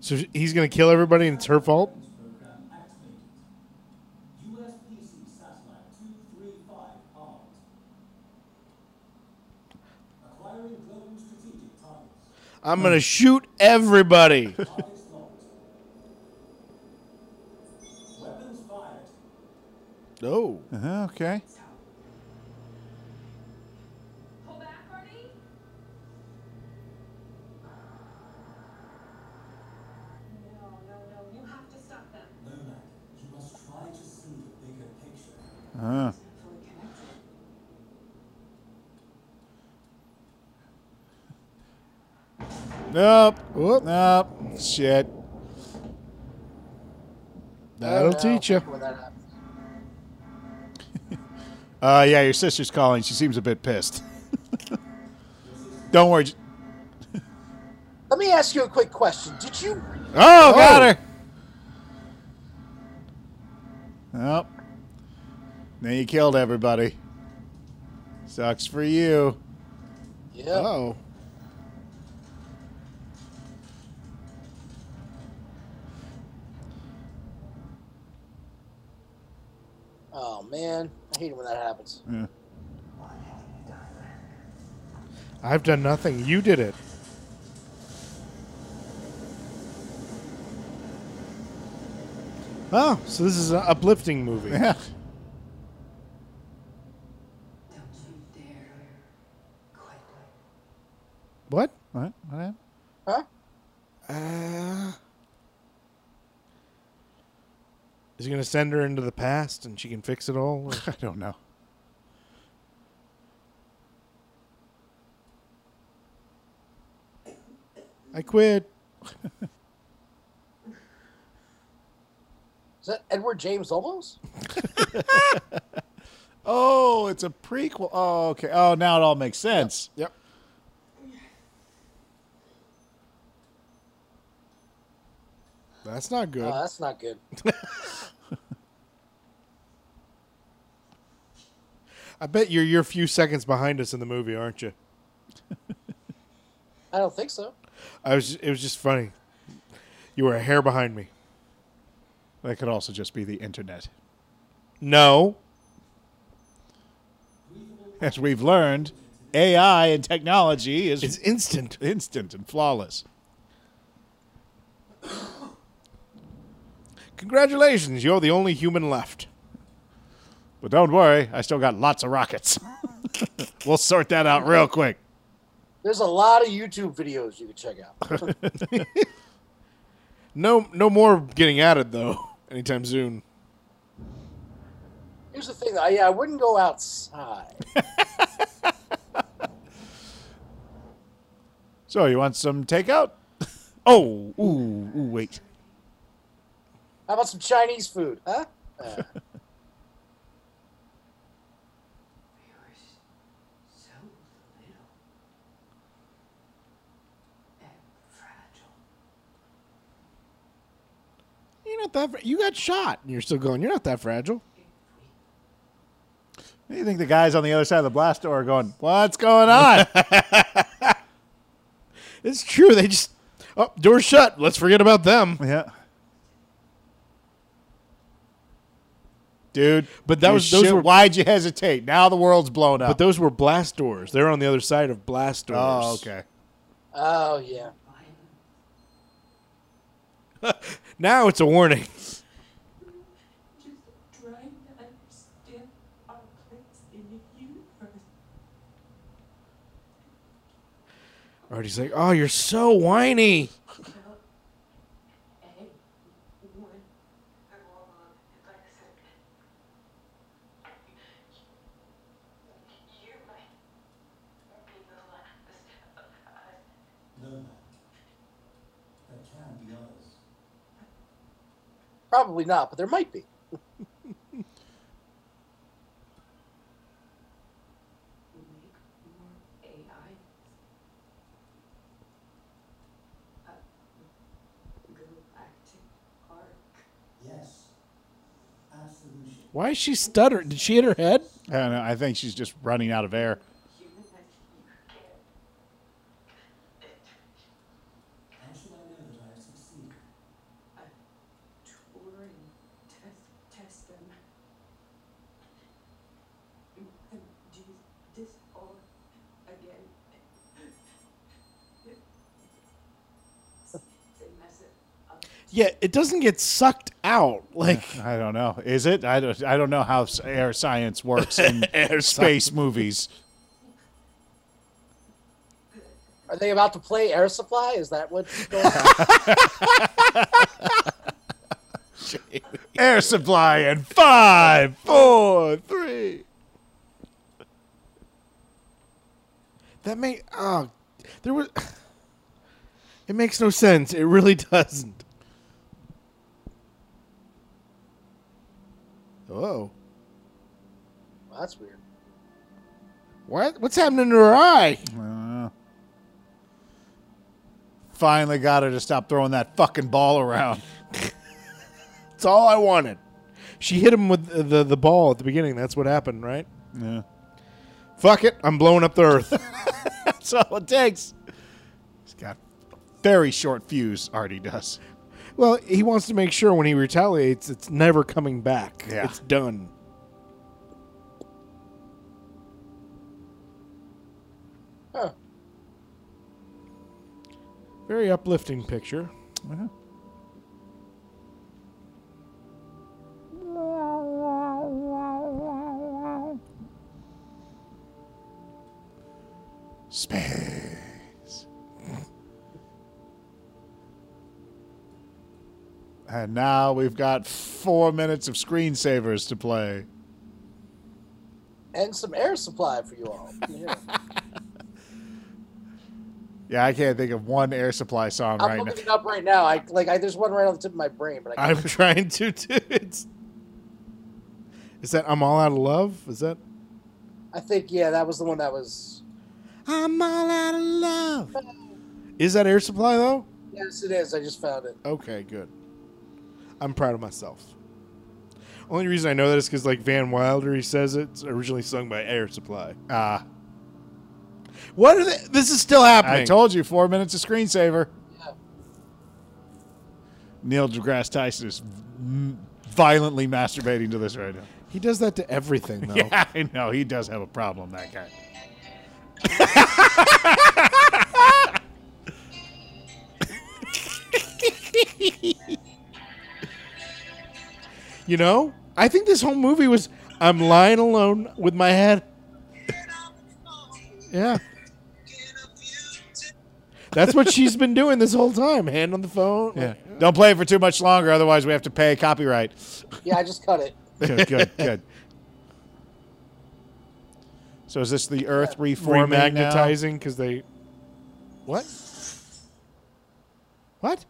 So he's going to kill everybody and it's her fault? Program activated. USPC satellite 235 armed. Acquiring global strategic targets. I'm going to shoot everybody. Targets locked. Weapons fired. Oh. Uh-huh, okay. Pull back, Artie. No, no, no. You have to stop them. Nomad, you must try to see the bigger picture. Uh, nope. Whoop. Nope. Shit. That'll I don't know teach you. when. Uh, yeah, your sister's calling. She seems a bit pissed. Don't worry. Let me ask you a quick question. Did you? Oh, got her. Nope. Then you killed everybody. Sucks for you. Yeah. Oh. Oh man, I hate it when that happens. Yeah. I've done nothing. You did it. Oh, so this is an uplifting movie. Yeah. Don't you dare quit. What? What? What happened? Huh? Uh, is he going to send her into the past and she can fix it all? I don't know. I quit. Is that Edward James Olmos? Oh, it's a prequel. Oh, okay. Oh, now it all makes sense. Yep. That's not good. Oh, that's not good. I bet you're you're a few seconds behind us in the movie, aren't you? I don't think so. I was. It was just funny. You were a hair behind me. That could also just be the internet. No. As we've learned, AI and technology is It's instant. instant and flawless. Congratulations, you're the only human left. But don't worry, I still got lots of rockets. we'll sort that out real quick. There's a lot of YouTube videos you can check out. No, no more getting added though. Anytime soon. Here's the thing, I, yeah, I wouldn't go outside. So, you want some takeout? Oh, ooh, ooh, wait. How about some Chinese food, huh? Uh, We were s- so little and fragile. You're not that. Fra- you got shot, and you're still going. You're not that fragile. You think the guys on the other side of the blast door are going, What's going on? It's true. They just. Oh, door's shut. Let's forget about them. yeah. Dude, But that was- those should- were- Why'd you hesitate? Now the world's blown up. But those were blast doors. They're on the other side of blast oh, doors. oh, okay. oh, yeah. Now it's a warning. Just trying to understand our place in the universe. Artie's like, oh, you're so whiny. A one And well, Mom, like I said, you might be the last of us. No, Mac. There can be others. Probably not, but there might be. make more AI. A galactic ark. Yes. Why is she stuttering? Did she hit her head? I don't know. I think she's just running out of air. Human as you can. How should I know that I have succeeded? Turing test test them. And do this all again. They mess it up. Yeah, it doesn't get sucked out. Like, I don't know. Is it? I don't, I don't know how air science works in air space movies. Are they about to play Air Supply? Is that what's going on? Air supply in five, four, three. that may. Oh, there was. It makes no sense. It really doesn't. Oh. well, that's weird. What? What's happening to her eye? Uh, finally got her to stop throwing that fucking ball around. That's all I wanted. She hit him with the, the, the ball at the beginning. That's what happened, right? Yeah. Fuck it. I'm blowing up the earth. That's all it takes. He's got a very short fuse, Artie does. Well, he wants to make sure when he retaliates, it's never coming back. Yeah. It's done. Huh. Very uplifting picture. Uh-huh. Space. And now we've got four minutes of screensavers to play. And some air supply for you all. Yeah. Yeah, I can't think of one air supply song I'm right now. looking it up right now. I like. I, there's one right on the tip of my brain, but I I'm trying to do it. Is that I'm all out of love? Is that I think yeah, that was the one that was. I'm all out of love? Is that Air Supply though? Yes, it is. I just found it. Okay, good. I'm proud of myself. Only reason I know that is because like Van Wilder, he says it's originally sung by Air Supply. Ah, What are they? This is still happening. I told you, four minutes of screensaver. Yeah. Neil deGrasse Tyson is violently masturbating to this right now. he does that to everything though. Yeah, I know. He does have a problem, that guy. You know, I think this whole movie was I'm lying alone with my head. yeah. That's what she's been doing this whole time. Hand on the phone. Yeah. Don't play it for too much longer, otherwise we have to pay copyright. Yeah, I just cut it. Good, good, good. So is this the Earth reforming now? Remagnetizing because they. What? What?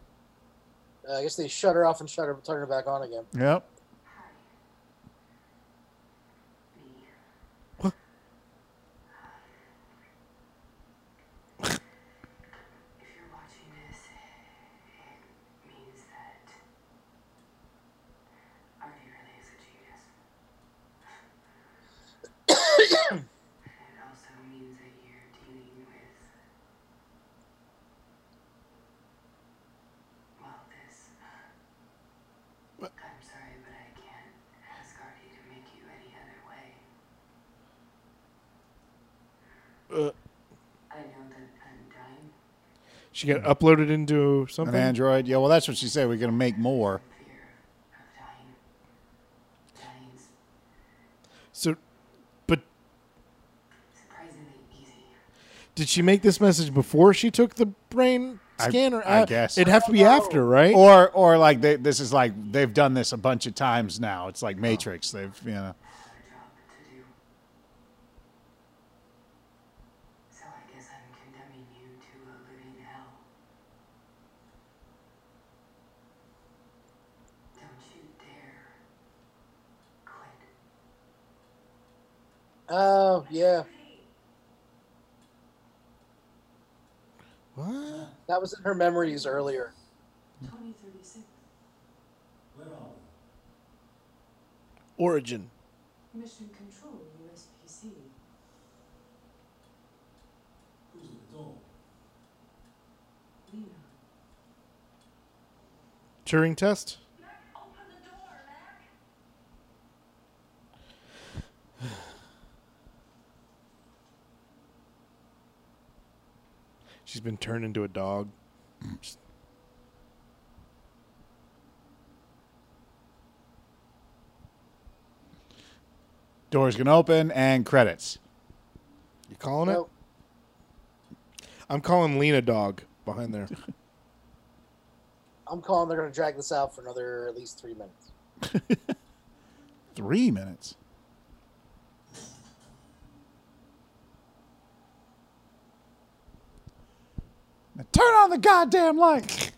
Uh, I guess they shut her off and shut her, turn her back on again. Yep. If you're watching this, it means that Artie really is a genius. it also means that you're dealing with, well, this. I'm sorry, but I can't ask Artie to make you any other way. Uh, I know that I'm dying. She got uploaded into An something. Android. Yeah, well, that's what she said. We're going to make more. Fear of dying. Dying's So, but surprisingly did she make this message before she took the brain scanner? I- I guess. Uh, it'd have to be after, right? Or, or like they, this is like they've done this a bunch of times now. It's like Matrix. They've, you know. Another job to do. So I guess I'm condemning you to a living hell. Don't you dare quit. Oh yeah, what? that was in her memories earlier. 2036. Where are we? Origin. Mission Control, USPC. Who's at the door? Lena. Turing test. Open the door, Mac! She's been turned into a dog. Doors can open and credits. You calling Nope. it? I'm calling Lena dog behind there. I'm calling. They're going to drag this out for another at least three minutes. Three minutes. Now turn on the goddamn light.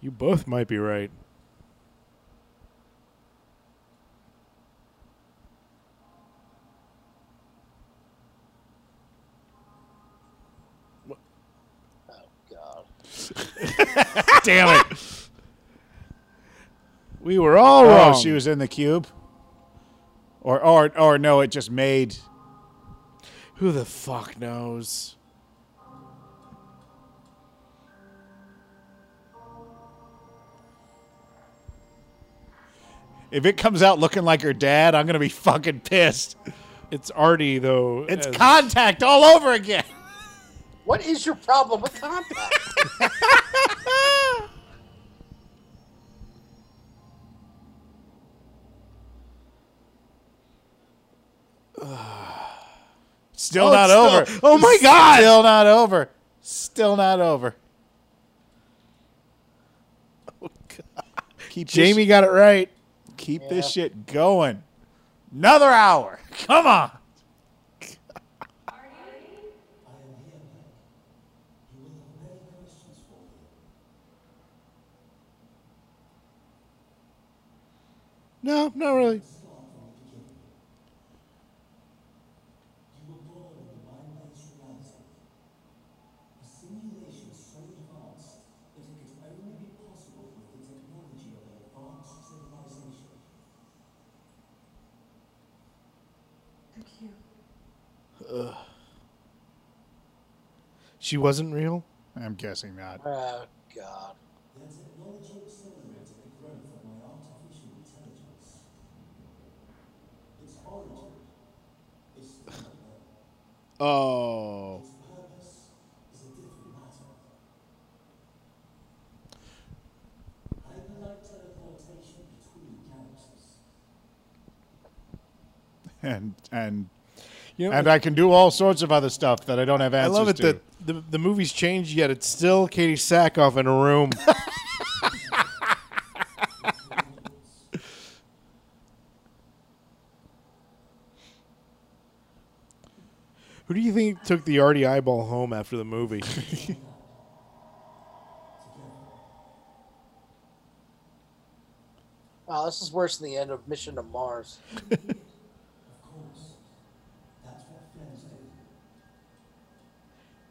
you both might be right. Oh God. Damn it. We were all oh, wrong. Oh, she was in the cube? Or, or, or no, it just made. Who the fuck knows? If it comes out looking like her dad, I'm going to be fucking pissed. It's Artie though. It's as- contact all over again. What is your problem with contact? Still Oh, not over. still- oh my God! Still not over. Still not over. Oh God. Keep Jamie got it right. Keep this shit going. Another hour. Come on. No, not really. You were born in the mind-based reality. A simulation so advanced that it could only be possible with the technology of an advanced civilization. She wasn't real. I'm guessing not. oh God. Their technology accelerated the growth of my artificial intelligence. Its origin is still unknown. Oh. Its purpose is a different matter. Hyperlight teleportation between galaxies. And and You know, and I can do all sorts of other stuff that I don't have answers to. I love it to. that the the movie's changed, yet it's still Katee Sackhoff in a room. Who do you think took the Artie eyeball home after the movie? Wow, this is worse than the end of Mission to Mars.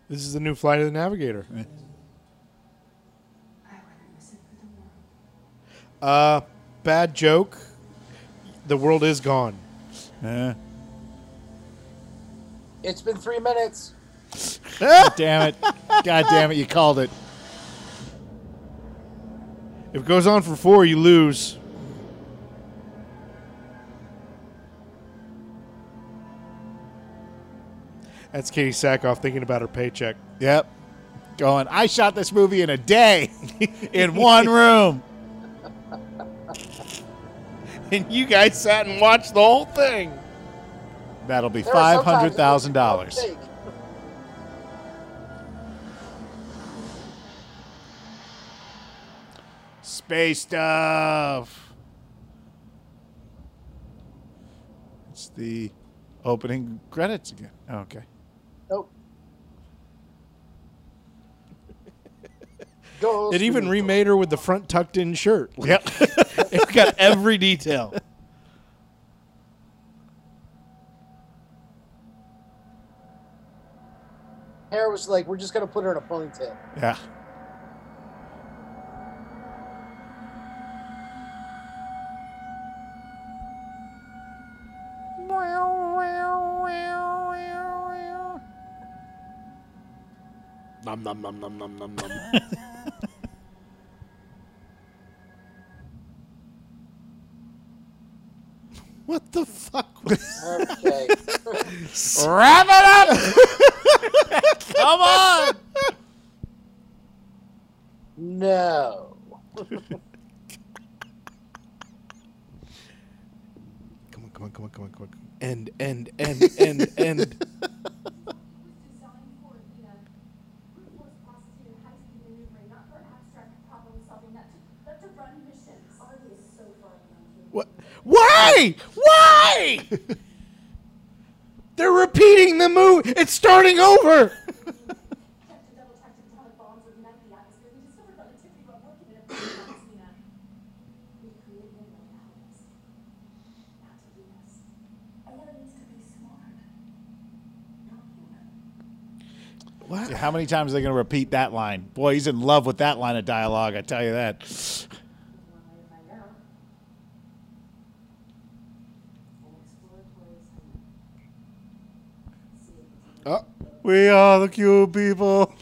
this is the new Flight of the Navigator. I wouldn't miss it for the world. Uh, bad joke. The world is gone. It's been three minutes. God damn it. God damn it, you called it. If it goes on for four, you lose. That's Katee Sackhoff thinking about her paycheck. Yep. Going, I shot this movie in a day in one room. And you guys sat and watched the whole thing. That'll be There are sometimes $500,000. it's a. Space stuff. It's the opening credits again. Oh, okay. Nope. Go It even remade her with the front tucked in shirt. Yep. It's got every detail. Hair was like, we're just gonna put her in a ponytail. yeah. Nom nom nom nom nom nom nom. what the fuck was Okay. Wrap it up! Come on! no. Come on, come on, come on, come on, come on. End, end, end, end, end. It was designed for the uh, brute force prosecuted high-speed maneuvering, not for abstract problem-solving, not to, not to run missions. Artie is so far beyond human. What? Why? Why? They're repeating the movie. It's starting over. Checked to double-check atomic bombs would ignite the atmosphere. We discovered relativity while working in a prison Messina. We created them to help us, not to lead us. AI needs to be smart, not human. What? How many times are they going to repeat that line? Boy, he's in love with that line of dialogue, I tell you that. One way to find out. An exploratory assignment. See if it's Oh, We are the cube people.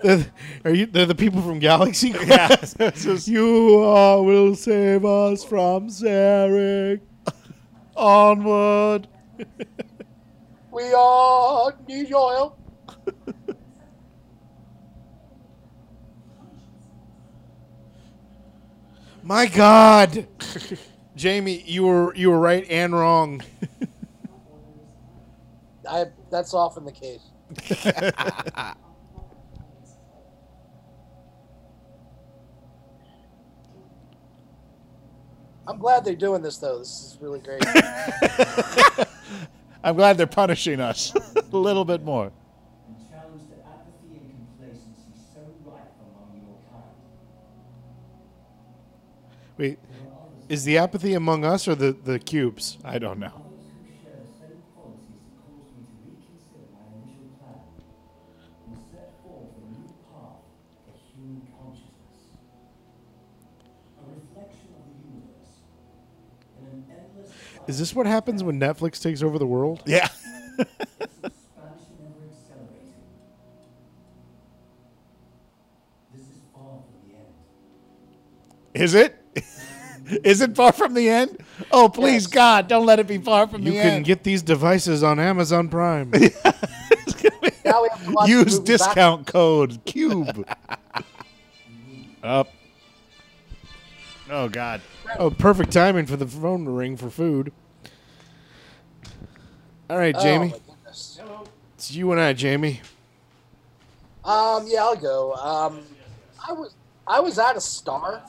they're, you? They're the people from Galaxy Yeah. Quest. you uh, will save us from Zarek. Onward. We are need your help. My God, Jamie, you were you were right and wrong. I that's often the case. I'm glad they're doing this though. This is really great. I'm glad they're punishing us a little bit more. and challenge the apathy and complacency so rife among your kind. Wait, is the apathy among us or the the cubes? I don't know. Is this what happens when Netflix takes over the world? Yeah. expansion ever accelerating. This is far from the end. Is it? Is it far from the end? Oh, please, Yes. God, don't let it be far from You the end. You can get these devices on Amazon Prime. now we have to watch the Use movie back- discount code CUBE. Up. Oh, God. oh, perfect timing for the phone to ring for food. All right, Oh, Jamie. my goodness. It's you and I, Jamie. Um, yeah, I'll go. Um, I was I was at a star.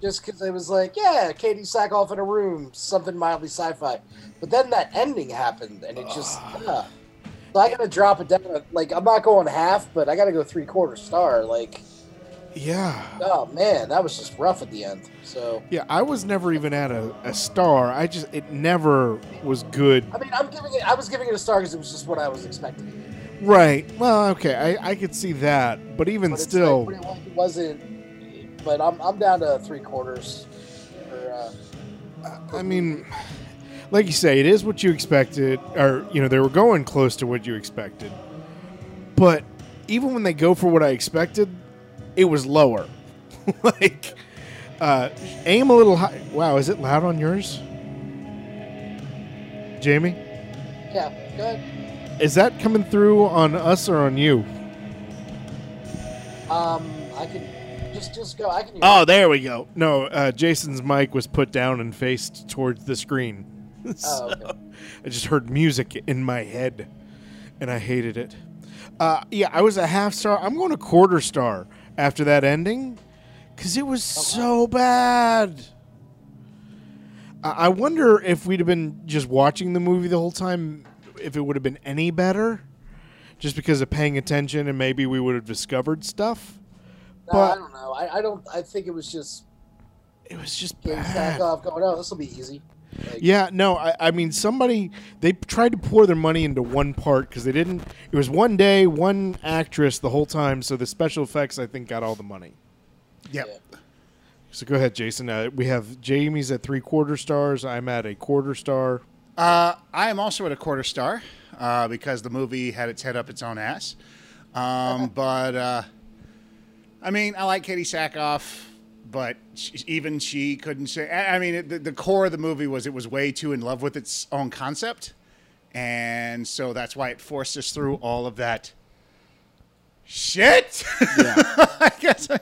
Just because it was like, yeah, Katee Sackhoff in a room, something mildly sci-fi. But then that ending happened, and it just, uh, so I gotta drop it down. Like, I'm not going half, but I gotta go three quarter star. Like, Yeah. oh man, that was just rough at the end. So, Yeah, I was never even at a, a star. I just, it never was good. I mean, I'm giving it. I was giving it a star because it was just what I was expecting. Right. Well, okay. I, I could see that. But even But still, like, it wasn't. But I'm I'm down to three quarters. For, uh, I mean, like you say, it is what you expected, or you know, they were going close to what you expected. But even when they go for what I expected, it was lower. like, uh, aim a little high. Wow, is it loud on yours, Jamie? yeah, good. Is that coming through on us or on you? Um, I can just just go. I can. Oh, there we go. No, uh, Jason's mic was put down and faced towards the screen. Oh, okay. I just heard music in my head, and I hated it. Uh, yeah, I was a half star. I'm going a quarter star after that ending because it was oh, so bad. I I wonder if we'd have been just watching the movie the whole time, if it would have been any better, just because of paying attention, and maybe we would have discovered stuff. No, I don't know. I, I don't. I think it was just It was just bad. back off, going, "Oh, this will be easy." Like, Yeah, no, I, I mean somebody they tried to pour their money into one part because they didn't. It was one day, one actress the whole time, so the special effects I think got all the money. Yep. So go ahead, Jason. Uh, we have Jamie's at three quarter stars. I'm at a quarter star. Uh, I am also at a quarter star uh, because the movie had its head up its own ass. Um, but uh, I mean, I like Katee Sackhoff, but she, even she couldn't say. I I mean, it, the, the core of the movie was it was way too in love with its own concept, and so that's why it forced us through all of that shit. I guess. I,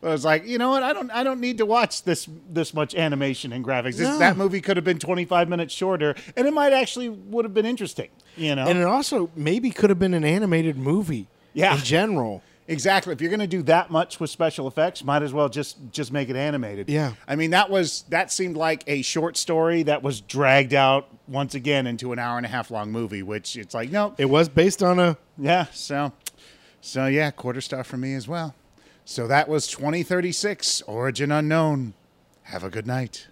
was like, you know what? I don't. I don't need to watch this this much animation and graphics. This, No. That movie could have been 25 minutes shorter, and it might actually would have been interesting. You know, And it also maybe could have been an animated movie. Yeah. In general. Exactly. If you're going to do that much with special effects, might as well just just make it animated. Yeah. I mean, that was that seemed like a short story that was dragged out once again into an hour and a half long movie, which it's like, no, It was based on a. yeah. So, so yeah, quarter star for me as well. So that was 2036 Origin Unknown. Have a good night.